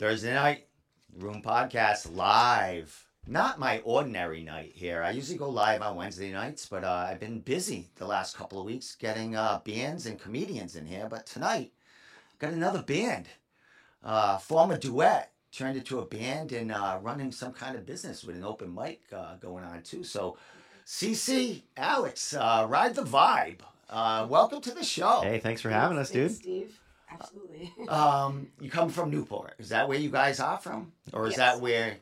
Thursday night, Room Podcast live. Not my ordinary night here. I usually go live on Wednesday nights, but uh, I've been busy the last couple of weeks getting uh, bands and comedians in here. But tonight, got another band. Uh, form a duet, turned into a band, and uh, running some kind of business with an open mic uh, going on too. So, CC, Alex, uh, ride the vibe. Uh, welcome to the show. Hey, thanks for having us, dude. Thanks, Steve. Absolutely. Um, you come from Newport. Is that where you guys are from, or is Yes. that where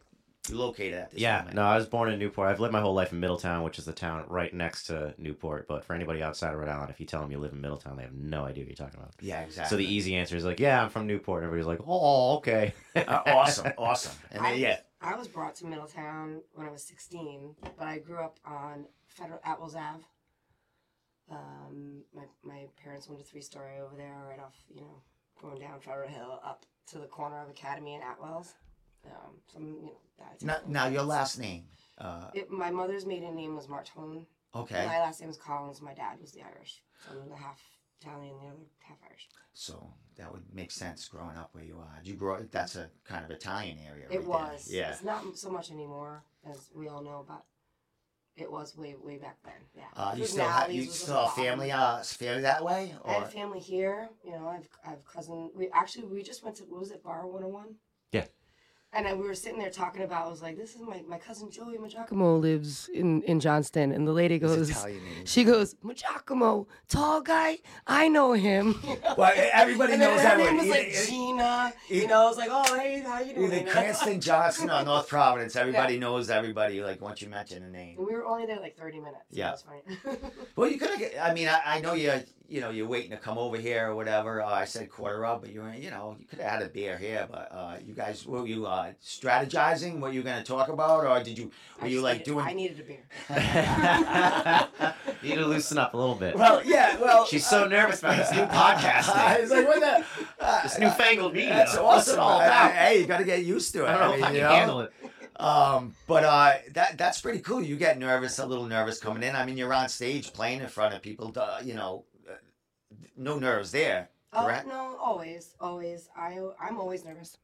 you're located at this Yeah, moment? no, I was born in Newport. I've lived my whole life in Middletown, which is the town right next to Newport. But for anybody outside of Rhode Island, if you tell them you live in Middletown, they have no idea what you're talking about. Yeah, exactly. So the easy answer is like, yeah, I'm from Newport. And everybody's like, oh, okay. Uh, awesome, awesome. And I, yeah, I was brought to Middletown when I was 16, but I grew up on Federal Atwells Ave. Um, my, my parents owned a three story over there, right off, you know, going down Federal Hill up to the corner of Academy and Atwells. Um, some, you know, that's now, now your last name. Uh, It, my mother's maiden name was Martone. okay, My last name was Collins. My dad was the Irish. So I'm the half Italian, the other half Irish. so that would make sense growing up where you are. Did you grow? That's a kind of Italian area. It right there. was. Yeah. It's not so much anymore, as we all know, but it was way, way back then. Yeah. Uh, you Food still have you was still have family uh family that way I or have family here. You know, I've I've cousin. We actually we just went to what was it Bar One Hundred One. And I, we were sitting there talking about. I was like, "This is my, my cousin Joey Majacomo lives in in Johnston," and the lady goes, "She goes, Majacomo, tall guy. I know him." Well, everybody and knows her that name was like Either- Gina. e- You know, I was like, "Oh, hey, how you doing?" Either Cranston, Johnson, or North Providence. Everybody Yeah. knows everybody. Like once you mention a name. We were only there like thirty minutes. Yeah. That's funny. Well, you could have. I mean, I, I know you. You know, you're waiting to come over here or whatever. Uh, I said quarter up, but you were. You know, you could have had a beer here. But uh, you guys, were you uh, strategizing what you're going to talk about, or did you? I Were you like needed- doing? I needed a beer. you need to loosen up a little bit. well, yeah. Well, She's so nervous about this new podcast I was like, what the? Uh, This newfangled media. That's What's awesome. it all Uh, about? hey, you got to get used to it. I don't know mean, if I can you know? handle it. Um, but uh, that that's pretty cool. You get nervous, a little nervous coming in. I mean, you're on stage playing in front of people. Uh, you know, uh, no nerves there. Correct. Oh no, always, always. I I'm always nervous.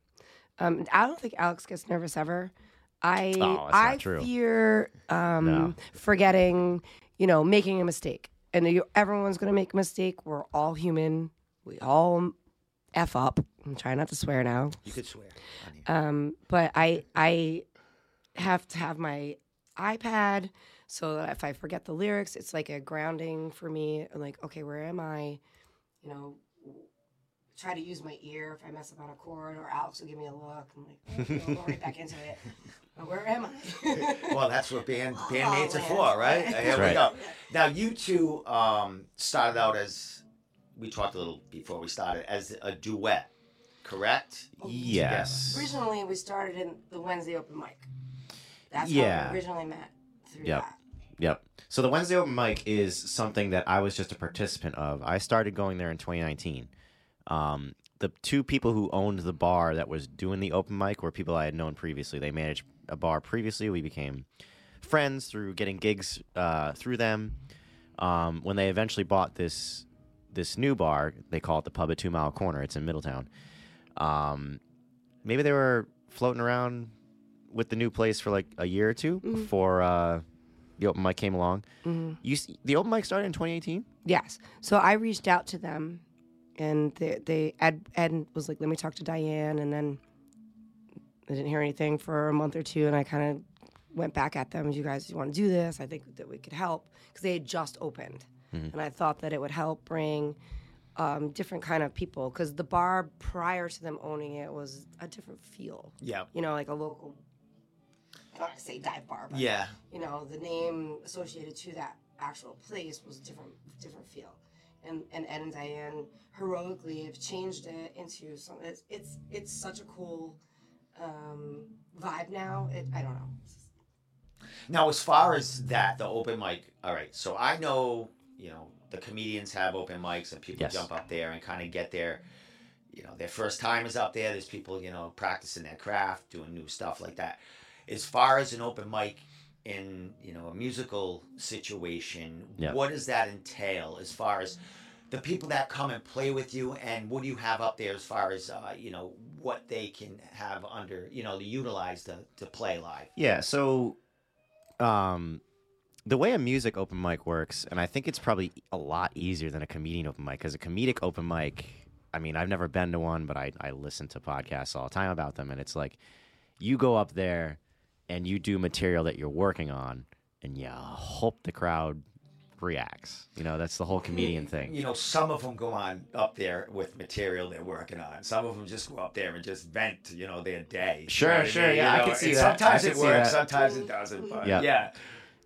Um, I don't think Alex gets nervous ever. I Oh, that's not I true. fear um, No. forgetting, you know, making a mistake. And you, everyone's gonna make a mistake. We're all human. We all f up. I'm trying not to swear now. You could swear. on. Um, but I I have to have my iPad so that if I forget the lyrics, it's like a grounding for me. I'm like, okay, where am I? You know, try to use my ear if I mess up on a chord, or Alex will give me a look. I'm like, oh, you know, go right back into it. But where am I? well, that's what band Oh, bandmates are man. for, right? Here we go. Now, you two um, started out as we talked a little before we started as a duet, correct? Yes. Originally, we started in the Wednesday open mic. That's Yeah. how we originally met through Yep. that. Yep. So the Wednesday open mic is something that I was just a participant of. I started going there in 2019. Um, the two people who owned the bar that was doing the open mic were people I had known previously. They managed a bar previously. We became friends through getting gigs uh, through them. Um, when they eventually bought this this new bar, they call it the Pub at Two Mile Corner. It's in Middletown. Um, maybe they were floating around with the new place for like a year or 2 before uh, the open mic came along. Mhm. You the open mic started in 2018. Yes. So I reached out to them, and they, they Ed Ed was like, "Let me talk to Diane," and then I didn't hear anything for a month or two, and I kind of went back at them. You guys, you want to do this? I think that we could help because they had just opened, and I thought that it would help bring. Um, different kind of people because the bar prior to them owning it was a different feel Yeah. you know like a local I don't want to say dive bar but Yeah. you know the name associated to that actual place was a different different feel and and ed and diane heroically have changed it into something it's it's, it's such a cool um, vibe now it, i don't know Now, as far as that, the open mic, all right. So I know, you know, the comedians have open mics and people Yes. jump up there and kind of get their, you know, their first time is up there. There's people, you know, practicing their craft, doing new stuff like that. As far as an open mic in, you know, a musical situation, Yeah. what does that entail as far as the people that come and play with you, and what do you have up there as far as uh, you know what they can have under you know to utilize to to play live? Yeah, so um the way a music open mic works, and I think it's probably a lot easier than a comedian open mic, because a comedic open mic, I mean, I've never been to one, but I, I listen to podcasts all the time about them, and it's like you go up there and you do material that you're working on, and you hope the crowd reacts. You know, that's the whole comedian thing. You know, some of them go on up there with material they're working on. Some of them just go up there and just vent, you know, their day. Sure, You know what I sure, mean? yeah, I You know, can see that. Sometimes it works, sometimes it doesn't. But Yeah. yeah.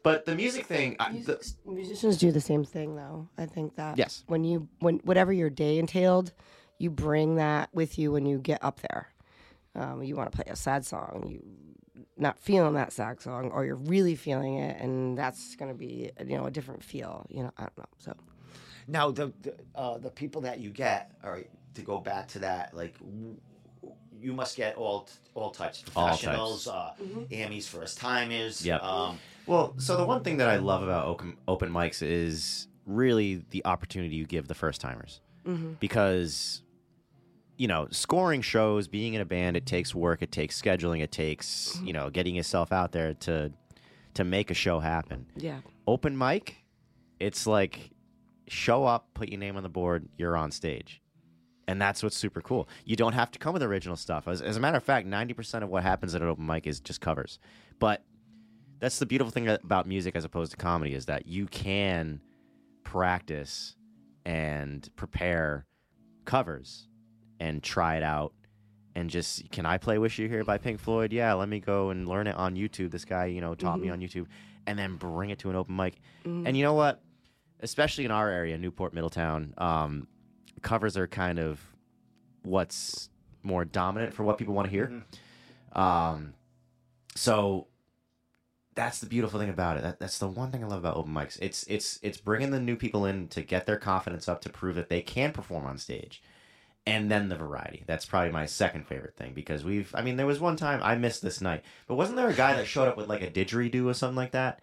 But the music thing, I, the, musicians do the same thing, though. I think that Yes. when you when whatever your day entailed, you bring that with you when you get up there. Um, you want to play a sad song, you not feeling that sax song, or you're really feeling it, and that's going to be you know a different feel. You know, I don't know. So Now the the, uh, the people that you get, all right, to go back to that, like w- you must get all all types, professionals All types. professionals, uh, Amis, first timers. Yep. Um, Well, so the one thing that I love about open, open mics is really the opportunity you give the first timers. Because, you know, scoring shows, being in a band, it takes work, it takes scheduling, it takes, mm-hmm. you know, getting yourself out there to to make a show happen. yeah, Open mic, it's like show up, put your name on the board, you're on stage. And that's what's super cool. You don't have to come with original stuff. As, as a matter of fact, 90% of what happens at an open mic is just covers. But that's the beautiful thing about music as opposed to comedy is that you can practice and prepare covers and try it out and just can I play Wish You Here by Pink Floyd? Yeah, let me go and learn it on YouTube. This guy, you know, taught me on YouTube and then bring it to an open mic. And you know what? Especially in our area, Newport, Middletown, um, covers are kind of what's more dominant for what people want to hear. Um, so that's the beautiful thing about it. That, that's the one thing I love about open mics. It's it's it's bringing the new people in to get their confidence up to prove that they can perform on stage, and then the variety. That's probably my second favorite thing because we've. I mean, there was one time I missed this night, but wasn't there a guy that showed up with like a didgeridoo or something like that,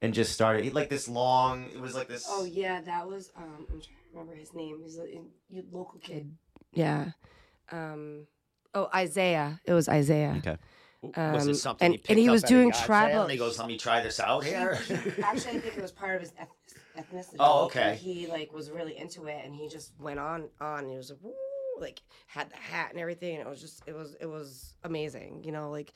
and just started like this long? It was like this. Oh yeah, that was. Um, I'm trying to remember his name. He's a, a local kid. Yeah. Um, oh, Isaiah. It was Isaiah. Okay. was Um, it something? and- he and he was at a doing yard tribal- and He goes, "Let me try this out here." Actually, I think it was part of his ethnicity. Oh, okay. And he like was really into it, and he just went on on. He was like, Woo, like had the hat and everything, and it was just it was it was amazing. You know, like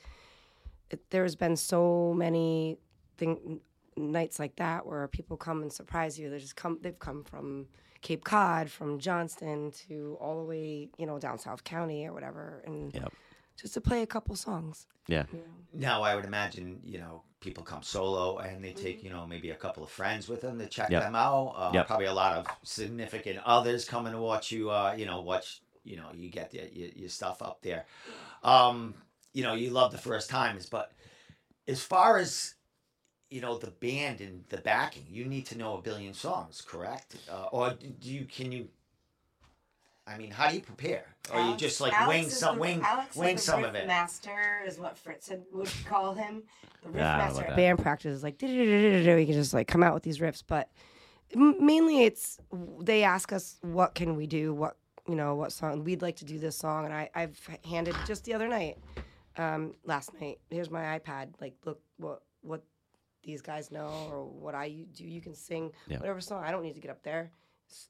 it, there's been so many thing nights like that where people come and surprise you. They just come. They've come from Cape Cod, from Johnston to all the way, you know, down South County or whatever, and Yep. just to play a couple songs. Yeah. You know? Now I would imagine you know people come solo and they take you know maybe a couple of friends with them to check Yep. them out. Uh, Yep. Probably a lot of significant others coming to watch you. Uh, you know watch you know you get the, your, your stuff up there. Um, you know you love the first times but as far as you know the band and the backing, you need to know a billion songs, correct? Uh, or do you can you? I mean, how do you prepare? Or you just like wing is some the- wing Alex wing the some of it? Master is what Fritz had, would call him. The riff Yeah, master at band practice is like "Du-du-du-du-du-du," can just like come out with these riffs, but mainly it's they ask us what can we do, what you know, what song we'd like to do this song, and I I've handed just the other night, um, last night. Here's my iPad. Like, look what what these guys know or what I do. You can sing Yeah. whatever song. I don't need to get up there.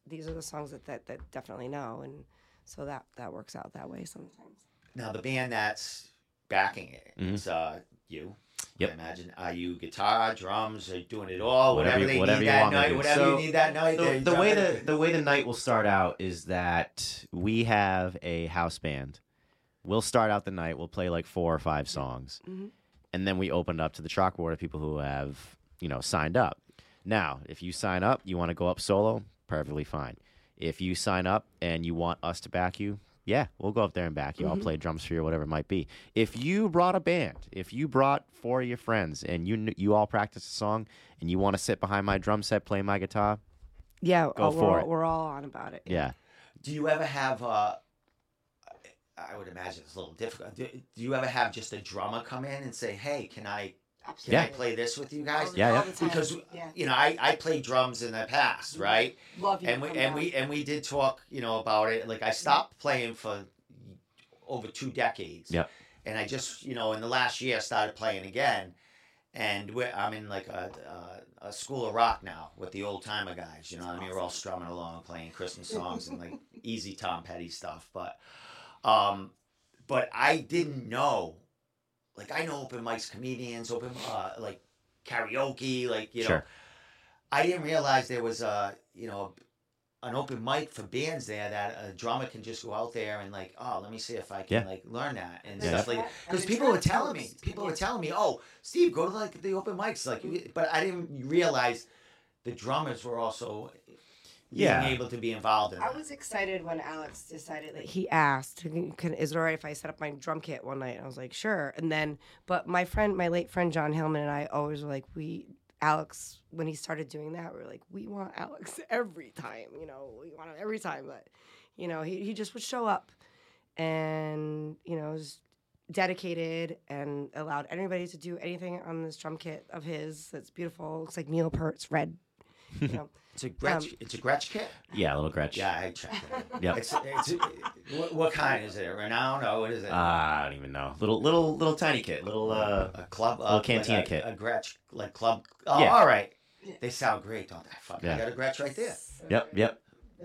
These are the songs that that, that definitely know, and so that that works out that way sometimes. Now the band that's backing it, Mhm. it's uh you. Yep. I imagine are you guitar, drums, are you doing it all? Whatever Whatever, you- they whatever need you that want night, whatever So, you need that night. the, there you the way the the way the night will start out is that we have a house band. We'll start out the night. We'll play like four or five songs, Mhm. and then we open it up to the chalkboard of people who have you know signed up. Now, if you sign up, you want to go up solo, perfectly fine. If you sign up and you want us to back you, yeah, we'll go up there and back you. I'll play drums for you, or whatever it might be. If you brought a band, if you brought four of your friends, and you you all practice a song, and you want to sit behind my drum set, play my guitar, Yeah, Go uh, for we're, all, it. we're all on about it. yeah. Do you ever have uh I would imagine it's a little difficult. Do, do you ever have just a drummer come in and say, "Hey, can I Can I Absolutely. play this with you guys? Yeah, yeah. Because yeah. you know, I I played drums in the past, right? love you. and we and down. we and we did talk, you know, about it. Like I stopped playing for over two decades. Yep. And I just, you know, in the last year, I started playing again, and we're, I'm in like a, a a school of rock now with the old timer guys. You know, what I mean, we're all strumming along, playing Christmas songs and like easy Tom Petty stuff. But, um, but I didn't know. Like I know open mics, comedians, open uh, like karaoke, like you know. Sure. I didn't realize there was a you know an open mic for bands there that a drummer can just go out there and like oh let me see if I can Yeah. like learn that and Yeah. stuff like And because people were telling me people were telling me oh Steve go to like the open mics like but I didn't realize the drummers were also Yeah. being able to be involved in I that. was excited when Alex decided that he asked, "Can- can- "Is it alright if I set up my drum kit one night?" And I was like, "Sure." And then, but my friend, my late friend John Hillman, and I always were like, "We, Alex, when he started doing that, we were like, we want Alex every time, you know, we want him every time." But you know, he he just would show up, and you know, was dedicated and allowed anybody to do anything on this drum kit of his. That's beautiful. Looks like Neil Peart's red. You it's a Gretsch um, it's a Gretsch kit Yeah, a little Gretsch. yeah I checked it Yep. it's, it's what, what kind is it renown or what is it Uh, I don't even know. Little, little, little tiny kit. Little. uh a club, uh, little Catalina like a, kit. a Gretsch, like club. Oh, Yeah. all right. Yeah. They sound great, don't they? Fuck, Yeah. I got a Gretsch right there. Yep. Yep.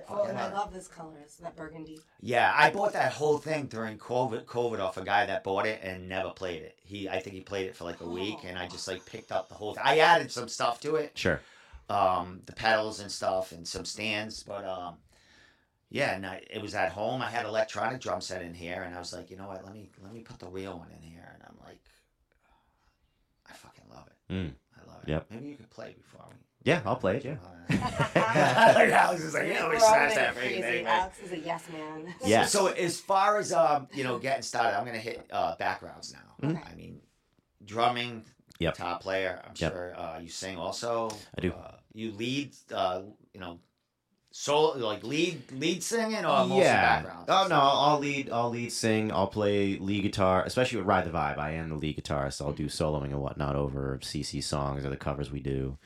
Oh, and I love this color. It's that burgundy. Yeah, I bought that whole thing during COVID, COVID off a guy that bought it and never played it. He, I think he played it for like a week, and I just like picked up the whole. Thing. I added some stuff to it, Sure. Um, the pedals and stuff, and some stands, but um, yeah, and I, it was at home. I had electronic drum set in here, and I was like, you know what? Let me let me put the real one in here, and I'm like, I fucking love it. Mm. I love it. Yep. Maybe you could play before me. Yeah, I'll play it. Yeah. like Alex is like, yeah, we We're all smash getting that freaking crazy. thing. man. Alex is a yes man. Yeah. So as far as um, you know, getting started, I'm gonna hit uh, backgrounds now. Mhm. I mean, drumming. Yep. Top player. I'm Yep. sure uh, you sing also. I do. Uh, you lead. Uh, you know, solo like lead lead singing or mostly yeah. backgrounds. Oh no, I'll I'll lead. I'll lead sing. I'll play lead guitar, especially with Ride the Vibe. I am the lead guitarist. I'll do soloing and whatnot over CC songs or the covers we do.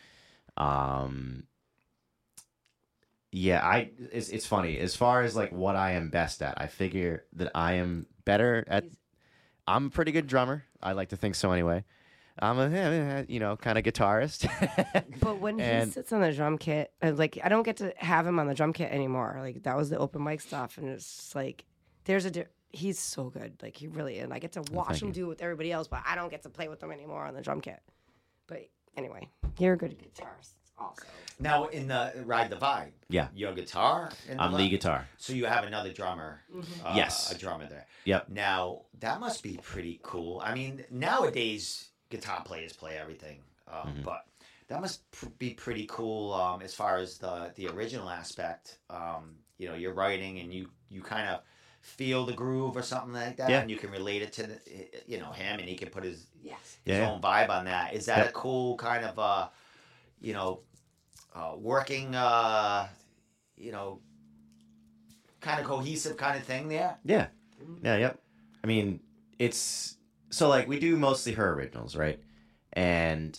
Um. Yeah, I. It's it's funny as far as like what I am best at. I figure that I am better at. I'm a pretty good drummer. I like to think so anyway. I'm a you know kind of guitarist. But when he sits on the drum kit, uh, like I don't get to have him on the drum kit anymore. Like that was the open mic stuff, and it's like there's a. Di- he's so good. Like he really, and I get to watch thank him you. do it with everybody else, but I don't get to play with them anymore on the drum kit. But anyway, you're a good guitarist also. Now in the ride the vibe. Yeah. Your guitar. In I'm the, lead guitar. So you have another drummer. Uh, Yes. A drummer there. Yep. Now that must be pretty cool. I mean, nowadays guitar players play everything, um, Mhm. but that must pr- be pretty cool um, as far as the the original aspect. Um, you know, you're writing and you you kind of feel the groove or something like that, Yeah. and you can relate it to the, you know him, and he can put his Yes. his Yeah. own vibe on that. Is that Yep. a cool kind of uh, you know, uh, working uh, you know, kind of cohesive kind of thing there? Yeah. Yeah, yep. I mean, it's so like we do mostly her originals, right? And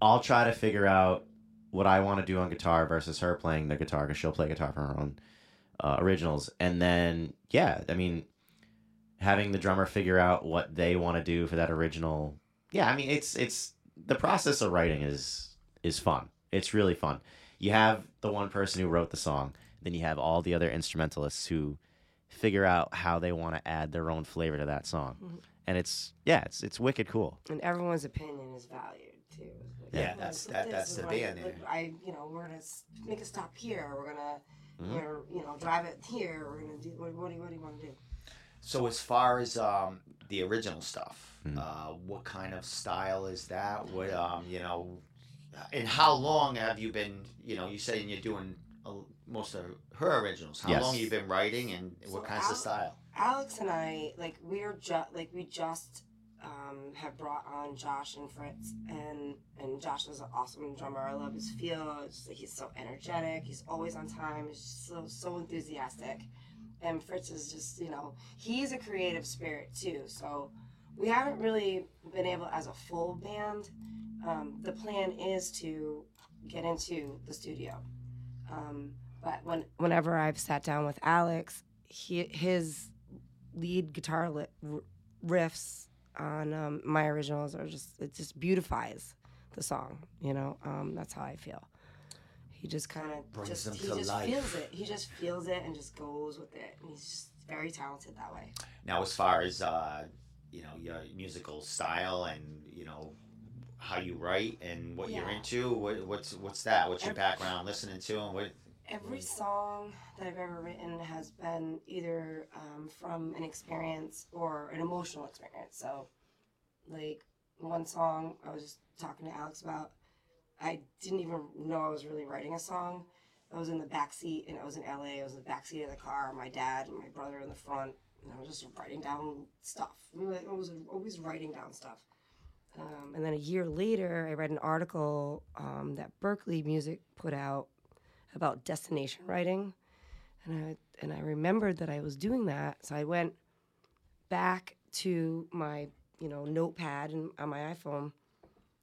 I'll try to figure out what I want to do on guitar versus her playing the guitar because she'll play guitar for her own uh, originals. And then, yeah, I mean, having the drummer figure out what they want to do for that original. Yeah, I mean, it's it's the process of writing is is fun. It's really fun. You have the one person who wrote the song, then you have all the other instrumentalists who figure out how they want to add their own flavor to that song. Mhm. And it's yeah, it's it's wicked cool. And everyone's opinion is valued too. Like, Yeah, like, that's- that- that's is the right, band like. I, you know, we're gonna make a stop here. We're gonna, Mhm. we're gonna, you know, drive it here. We're gonna do. What, what do you, what do you want to do? So as far as um, the original stuff, Mhm. uh, what kind of style is that? What um, you know, and how long have you been? You know, you saying you're doing most of her originals. How Yes. long have been writing, and what So kinds of style? Alex and I, like, we're just like we just um, have brought on Josh and Fritz, and and Josh is an awesome drummer. I love his feel. It's like he's so energetic. He's always on time. He's just so so enthusiastic. And Fritz is just, you know, he's a creative spirit too. So we haven't really been able as a full band. Um, the plan is to get into the studio. Um, but when whenever I've sat down with Alex, he his lead guitar li- r- riffs on um, my originals are just it just beautifies the song. You know, um, that's how I feel. He just kind of Brings just them he to just life. feels it. He just feels it and just goes with it. And he's just very talented that way. Now, as far as uh, you know, your musical style and you know how you write and what you're into, what, what's what's that? What's your background listening to, and what? Every song that I've ever written has been either um, from an experience or an emotional experience. So, like one song I was just talking to Alex about, I didn't even know I was really writing a song. I was in the back seat and I was in LA. I was in the back seat of the car. My dad and my brother in the front, and I was just writing down stuff. I was always, always writing down stuff. Um, and then a year later, I read an article um, that Berklee Music put out about destination writing, and I and I remembered that I was doing that, so I went back to my you know notepad and on my iPhone,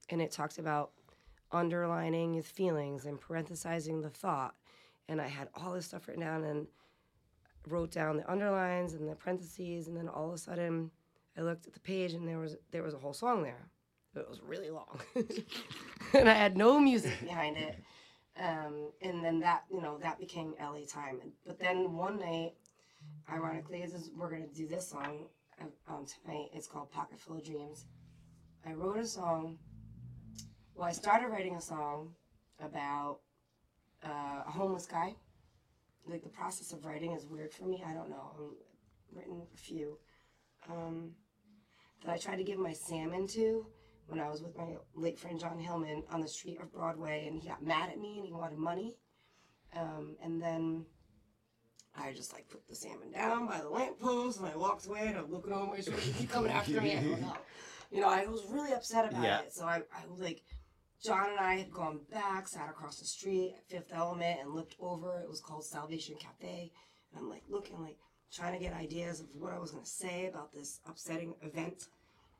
and it talked about underlining his feelings and parenthesizing the thought, and I had all this stuff written down and wrote down the underlines and the parentheses, and then all of a sudden I looked at the page and there was there was a whole song there. But It was really long, and I had no music behind it. Um, and then that you know that became LA time. But then one night, ironically, this is, we're gonna do this song uh, um, tonight. It's called Pocket Full of Dreams. I wrote a song. Well, I started writing a song about uh, a homeless guy. Like the process of writing is weird for me. I don't know. I've written a few um, that I tried to give my salmon to when I was with my late friend John Hillman on the street of Broadway, and he got mad at me and he wanted money. Um, and then I just like put the salmon down by the lamppost and I walked away and I'm looking over my shoulder. He coming after me. I. You know, I was really upset about Yeah. it. So I, I was like, John and I had gone back, sat across the street at Fifth Element, and looked over. It was called Salvation Cafe. And I'm like looking, like trying to get ideas of what I was going to say about this upsetting event.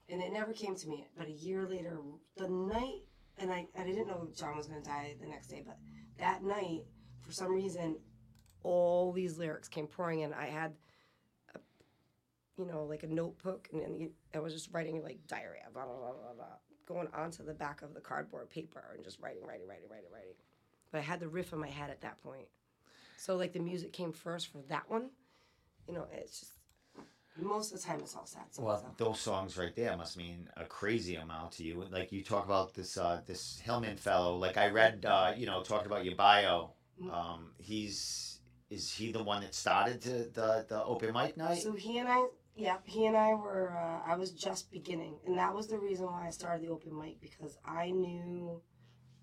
And it never came to me. But a year later, the night, and I, I didn't know John was going to die the next day, but that night, for some reason, all these lyrics came pouring in. I had, a, you know, like a notebook, and, and I was just writing like diarrhea, blah, blah, blah, blah, blah, going onto the back of the cardboard paper and just writing, writing, writing, writing, writing. But I had the riff in my head at that point. So, like, the music came first for that one. You know, it's just, most of the time it's all sad songs. Well, so. those songs right there must mean a crazy amount to you. Like you talk about this uh, this Hillman fellow. Like I read, uh, you know, talked about your bio. Mm. Um, he's is he the one that started to, the the open mic night? So he and I, yeah, he and I were. Uh, I was just beginning, and that was the reason why I started the open mic because I knew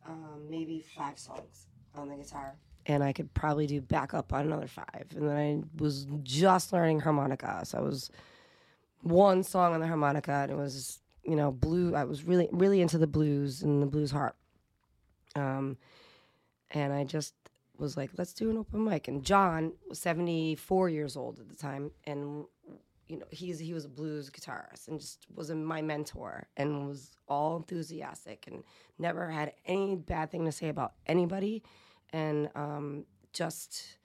um, maybe five songs on the guitar, and I could probably do backup on another five. And then I was just learning harmonica, so I was one song on the harmonica, and it was you know blue. I was really really into the blues and the blues harp, um, and I just was like, let's do an open mic. And John was 74 years old at the time. And, you know, he's, he was a blues guitarist and just was a, my mentor and was all enthusiastic and never had any bad thing to say about anybody. And um, just,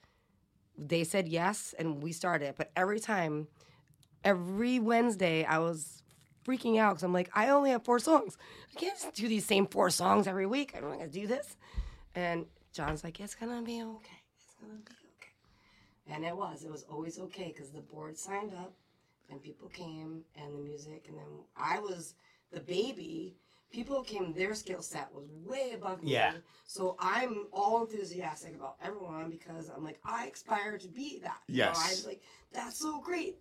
they said yes and we started. But every time, every Wednesday, I was freaking out because I'm like, I only have four songs. I can't just do these same four songs every week. I'm not to do this. And John's like, it's gonna be okay. It's gonna be okay. And it was. It was always okay because the board signed up and people came and the music. And then I was the baby. People came, their skill set was way above me. Yeah. So I'm all enthusiastic about everyone because I'm like, I aspire to be that. You know, I was like, that's so great.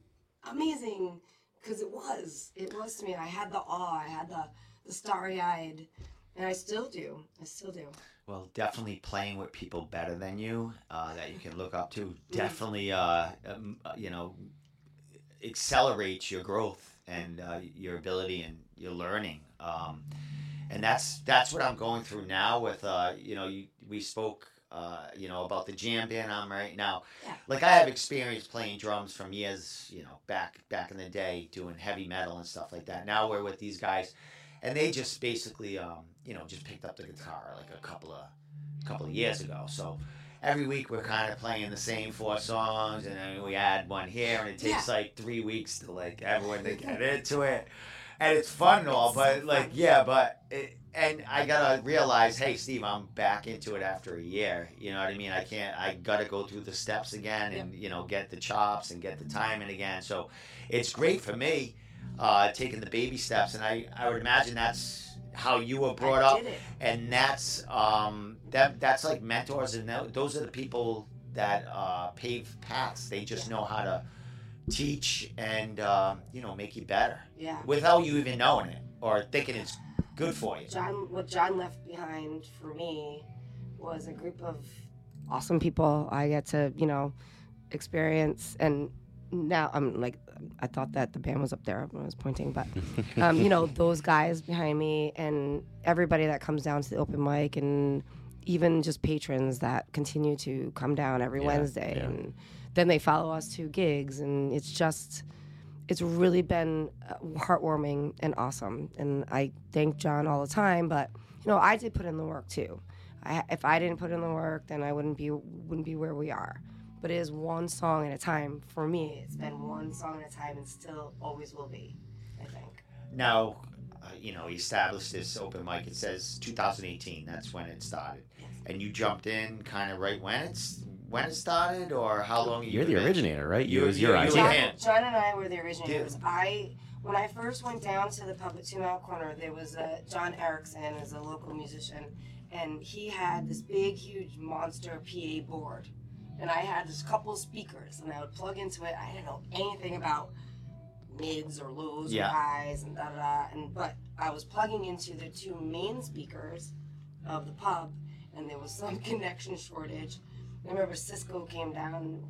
Amazing. Because it was. It was to me. I had the awe. I had the, the starry eyed. And I still do. I still do. Well, definitely playing with people better than you uh, that you can look up to definitely, uh, um, uh, you know, accelerates your growth and uh, your ability and your learning. Um, and that's that's what I'm going through now. With uh, you know, you, we spoke uh, you know, about the jam band I'm right now. Yeah. Like I have experience playing drums from years, you know, back back in the day doing heavy metal and stuff like that. Now we're with these guys, and they just basically, um, you know, just picked up the guitar like a couple of couple of years ago. So every week we're kind of playing the same four songs, and then we add one here, and it takes like three weeks to like everyone to get into it, and it's fun and all, but like yeah, but it, and I gotta realize, hey Steve, I'm back into it after a year. You know what I mean? I can't. I gotta go through the steps again, and you know, get the chops and get the timing again. So it's great for me, uh, taking the baby steps, and I I would imagine that's how you were brought up it. and that's um that that's like mentors and those are the people that uh pave paths they just know how to teach and um, you know make you better Yeah. without you even knowing it or thinking it's good for you John, what John left behind for me was a group of awesome people. I get to, you know, experience, and now I'm like, I thought that the band was up there when I was pointing, but um, you know, those guys behind me and everybody that comes down to the open mic, and even just patrons that continue to come down every Yeah, Wednesday, yeah. and then they follow us to gigs, and it's just it's really been uh, heartwarming and awesome. And I thank John all the time. But you know, I did put in the work too. I, if I didn't put in the work, then I wouldn't be wouldn't be where we are. But it is one song at a time. For me, it's been one song at a time, and still always will be. I think. now uh, you know he established this open mic it says 2018 that's when it started Yes. and you jumped in kind of right when it's when it started or how long you You're the been? originator, right? You You- was your you- idea. John. John and I were the originators. I when I first went down to the pub at Two Mile Corner, there was a John Erickson is a local musician, and he had this big, huge monster PA board, and I had this couple speakers, and I would plug into it. I didn't know anything about mids or lows Yeah. or highs and da da da, and but I was plugging into the two main speakers of the pub, and there was some connection shortage. I remember Cisco came down.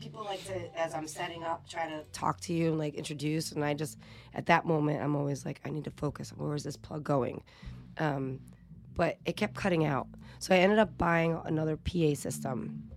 People like to, as I'm setting up, try to talk to you and like introduce. And I just, at that moment, I'm always like, I need to focus. Where is this plug going? Um, but it kept cutting out. So I ended up buying another PA system.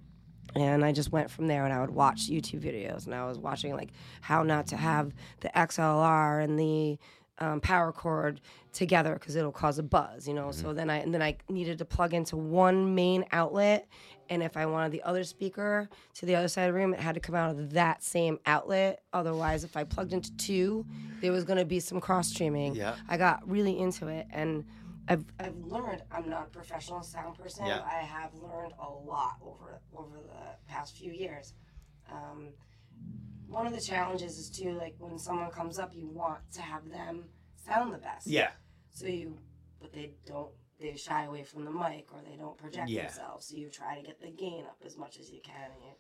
And I just went from there and I would watch YouTube videos. And I was watching like how not to have the XLR and the um, power cord together because it'll cause a buzz, you know. So then I and then I needed to plug into one main outlet, and if I wanted the other speaker to the other side of the room, it had to come out of that same outlet. Otherwise, if I plugged into two, there was going to be some cross streaming. Yeah. I got really into it, and I've I've learned. I'm not a professional sound person. Yeah. I have learned a lot over over the past few years. Um, one of the challenges is too like when someone comes up, you want to have them sound the best. yeah So you, but they don't. They shy away from the mic or they don't project Yeah. themselves. So you try to get the gain up as much as you can, and you,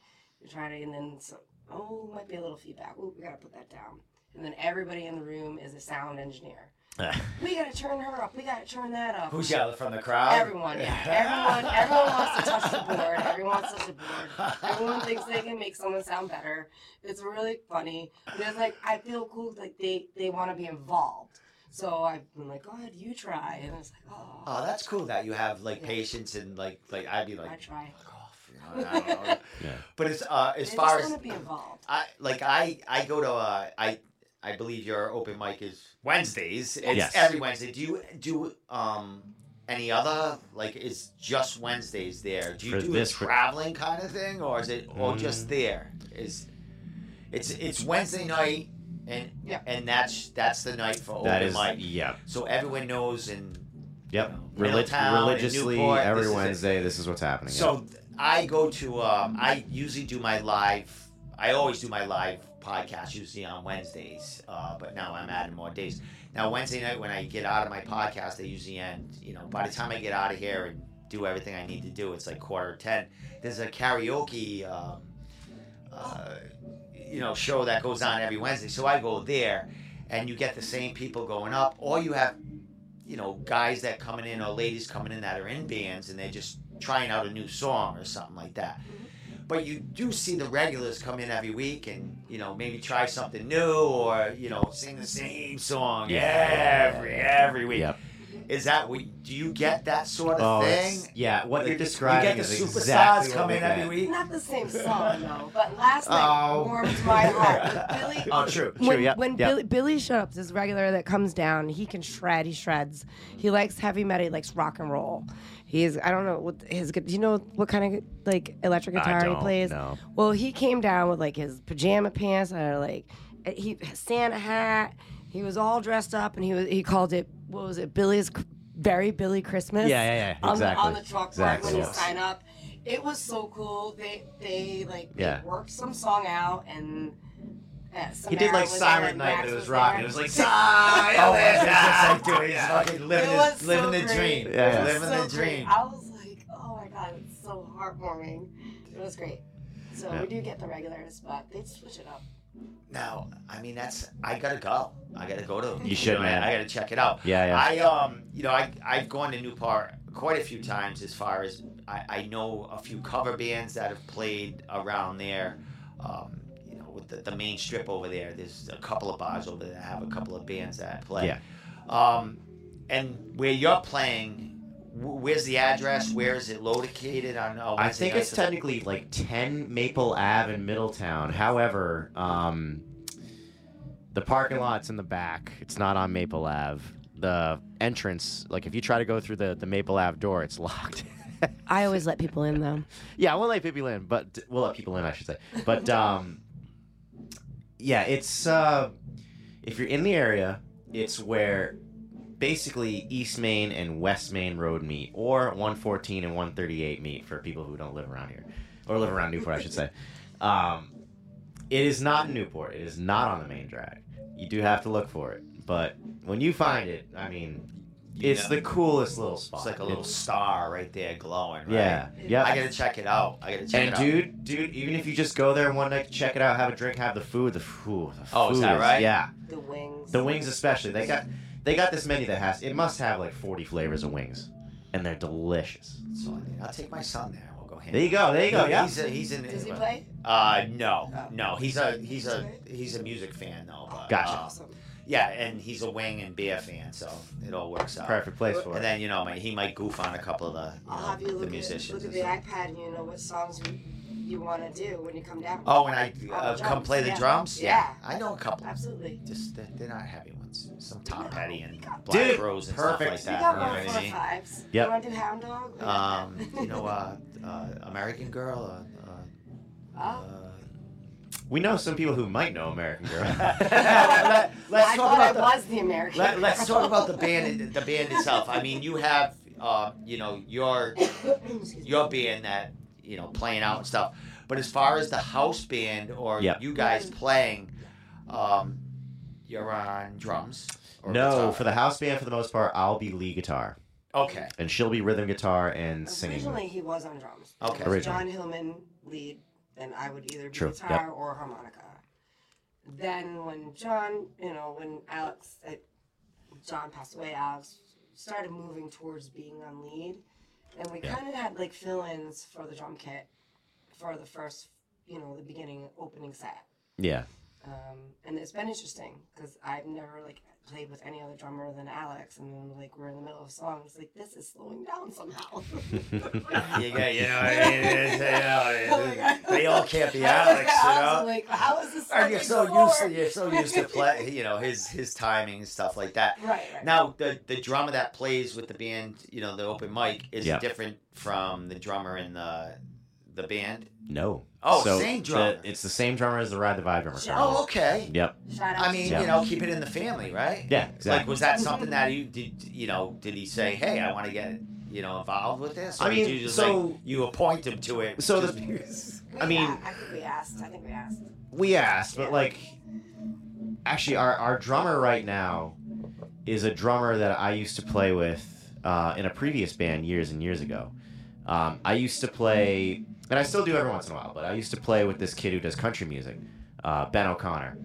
you try to, and then so, oh, might be a little feedback. Oh, we gotta put that down. And then everybody in the room is a sound engineer. We gotta turn her up. We gotta turn that up. who's yelling from the crowd Everyone, yeah. Everyone, everyone wants to touch the board. Everyone wants to touch the board. Everyone thinks they can make someone sound better. It's really funny. It's like I feel cool. Like they they want to be involved. So I've been like, go ahead, you try. And it's like, oh, oh that's cool that you have like patience and like like i'd be like I try. fuck off, you know, I don't know. Yeah. but it's uh as They far just as want to be involved. I like I I go to uh I I believe your open mic is Wednesdays. It's Yes. every Wednesday. Do you do um any other like is just Wednesdays there? Do you For do this- a for- traveling kind of thing or is it all Mm. just there? Is it's it's Wednesday night and Yeah. and that's that's the night for That open is, mic. yeah. So everyone knows and Yep. you know, Reli- religiously, Newport, every this is. Wednesday, this is what's happening. So th- I go to um, I usually do my live. I always do my live podcast usually on Wednesdays, uh, but now I'm adding more days. Now Wednesday night when I get out of my podcast, they usually end. You know, by the time I get out of here and do everything I need to do, it's like quarter to ten. There's a karaoke. Um, uh, you know, show that goes on every Wednesday. So I go there, and you get the same people going up, or you have, you know, guys that coming in or ladies coming in that are in bands, and they're just trying out a new song or something like that. But you do see the regulars come in every week, and you know, maybe try something new, or you know, sing the same song Yeah. every every week. Yep. Is that what do you get that sort of Oh, thing? yeah. What Like, you're describing you get the is superstars exactly what come in every week. Not the same song though, but last night Oh. warmed my heart. Billy, Oh, true. True. when, yeah. when yeah. Billy, Billy showed up, this regular that comes down, he can shred. He shreds. He likes heavy metal. He likes rock and roll. He's I don't know what his. gu- Do you know what kind of like electric guitar he don't plays? know. Well, he came down with like his pajama pants and like he Santa hat. He was all dressed up and he was he called it what was it Billy's very Billy Christmas. Yeah, yeah, yeah, On the, on the truck Exactly, when you yes. sign up. It was so cool. They they like they Yeah. worked some song out and. uh, He did like Samara was there Silent Night, but it was there. rocking. It was like Oh, silent. it's just like doing he's fucking living, It his, was so living the dream. Yeah, yeah. It was Living so the great. dream. I was like, oh my god, it's so heartwarming. It was great. So Yeah. we do get the regulars, but they switch it up. Now, I mean, that's I gotta go. I gotta go to. You should, know, man. I gotta check it out. Yeah, yeah. I um, you know, I I've gone to Newport quite a few times. As far as I, I know, a few cover bands that have played around there. Um, you know, with the, the main strip over there, there's a couple of bars over there that have a couple of bands that play. Yeah. Um, and where you're playing, where's the address? Where is it located on? Uh, I think it's technically like 10 Maple Ave in Middletown. However, um, the parking lot's in the back. It's not on Maple Ave. The entrance, like if you try to go through the, the Maple Ave door, it's locked. I always let people in though. yeah, we'll let people in, but we'll let people in, I should say. But um, yeah, it's uh, if you're in the area, it's where basically East Main and West Main Road meet, or 114 and 138 meet for people who don't live around here, or live around Newport, I should say. Um, it is not in Newport. It is not on the main drag. You do have to look for it, but when you find it, I mean, You it's know. the coolest little spot. It's like a little It's- star right there glowing. Right? yeah, yeah. I gotta check it out. I gotta check And it out. And dude, dude, even if you just go there one night, check it out, have a drink, have the food, the food. The Oh, is food that right? Yeah, The wings. the wings especially. They got they got this menu that has it must have like forty flavors of wings, and they're delicious. So I need- I'll take my son there. We'll go hang There you go, there you go. Yeah. He's a, he's in. Does he play? Uh, no, Oh. no. He's a he's a he's a music fan though. But, Gotcha. uh, Awesome. yeah, and he's a wing and beer fan, so it all works out. Perfect place for And it. then you know, he might goof on a couple of the you I'll know, have you the look at, musicians. look and at the stuff. iPad and you know what songs you, you want to do when you come down. Oh, and I uh, come play the yeah. drums. Yeah. I know a couple. Absolutely. Just they're, they're not heavy ones. Some Tom No, Petty and got- Black Dude, Rose and perfect. stuff We like got that. one You know four what I mean? fives. Yep. You want to do Hound Dog? Um, you know, uh, uh, American Girl. Uh, uh, Oh. uh, We know some people who might know American Girl. Let, us I talk thought I about the. was the American. Let, let's talk about the band. The band itself. I mean, you have, uh, you know, your your band that you know playing out and stuff. But as far as the house band or Yep. you guys playing, um, you're on drums. Or no, guitar? for the house band, for the most part, I'll be lead guitar, Okay. and she'll be rhythm guitar and singing. Originally, he was on drums. Okay. It Originally. John Hillman lead, and I would either be True, guitar or harmonica. Then when John, you know, when Alex, uh, John passed away, Alex started moving towards being on lead, and we Yeah. kind of had like fill-ins for the drum kit for the first, you know, the beginning opening set. Yeah, Um, and it's been interesting because I've never like played with any other drummer than Alex, and then like we're in the middle of a song, it's like this is slowing down somehow. You got, you know, what I mean, it's, you Oh my know, God. they all can't be I Alex, like- you I was know. like, how is this? And you're so something used to you're so used to play, you know, his his timing and stuff like that. Right, right. Now, the the drummer that plays with the band, you know, the open mic, is Yeah. different from the drummer in the the band. no. Oh, So same the- drummer. it's the same drummer as the Ride the Vibe drummer. Sure. currently. Oh, okay. Yep. I mean, John. you know, keep it in the family, right? Yeah, Like, exactly. was that something that you did? You know, did he say, "Hey, I want to get you know involved with this"? Or I did mean, you just so- like, you appoint him to it. so the- because- I mean- a- I think we asked. I think we asked. We asked, but Yeah. like, actually, our, our drummer right now is a drummer that I used to play with uh, in a previous band years and years ago. Um, I used to play, and I still do every once in a while, but I used to play with this kid who does country music, uh, Ben O'Connor.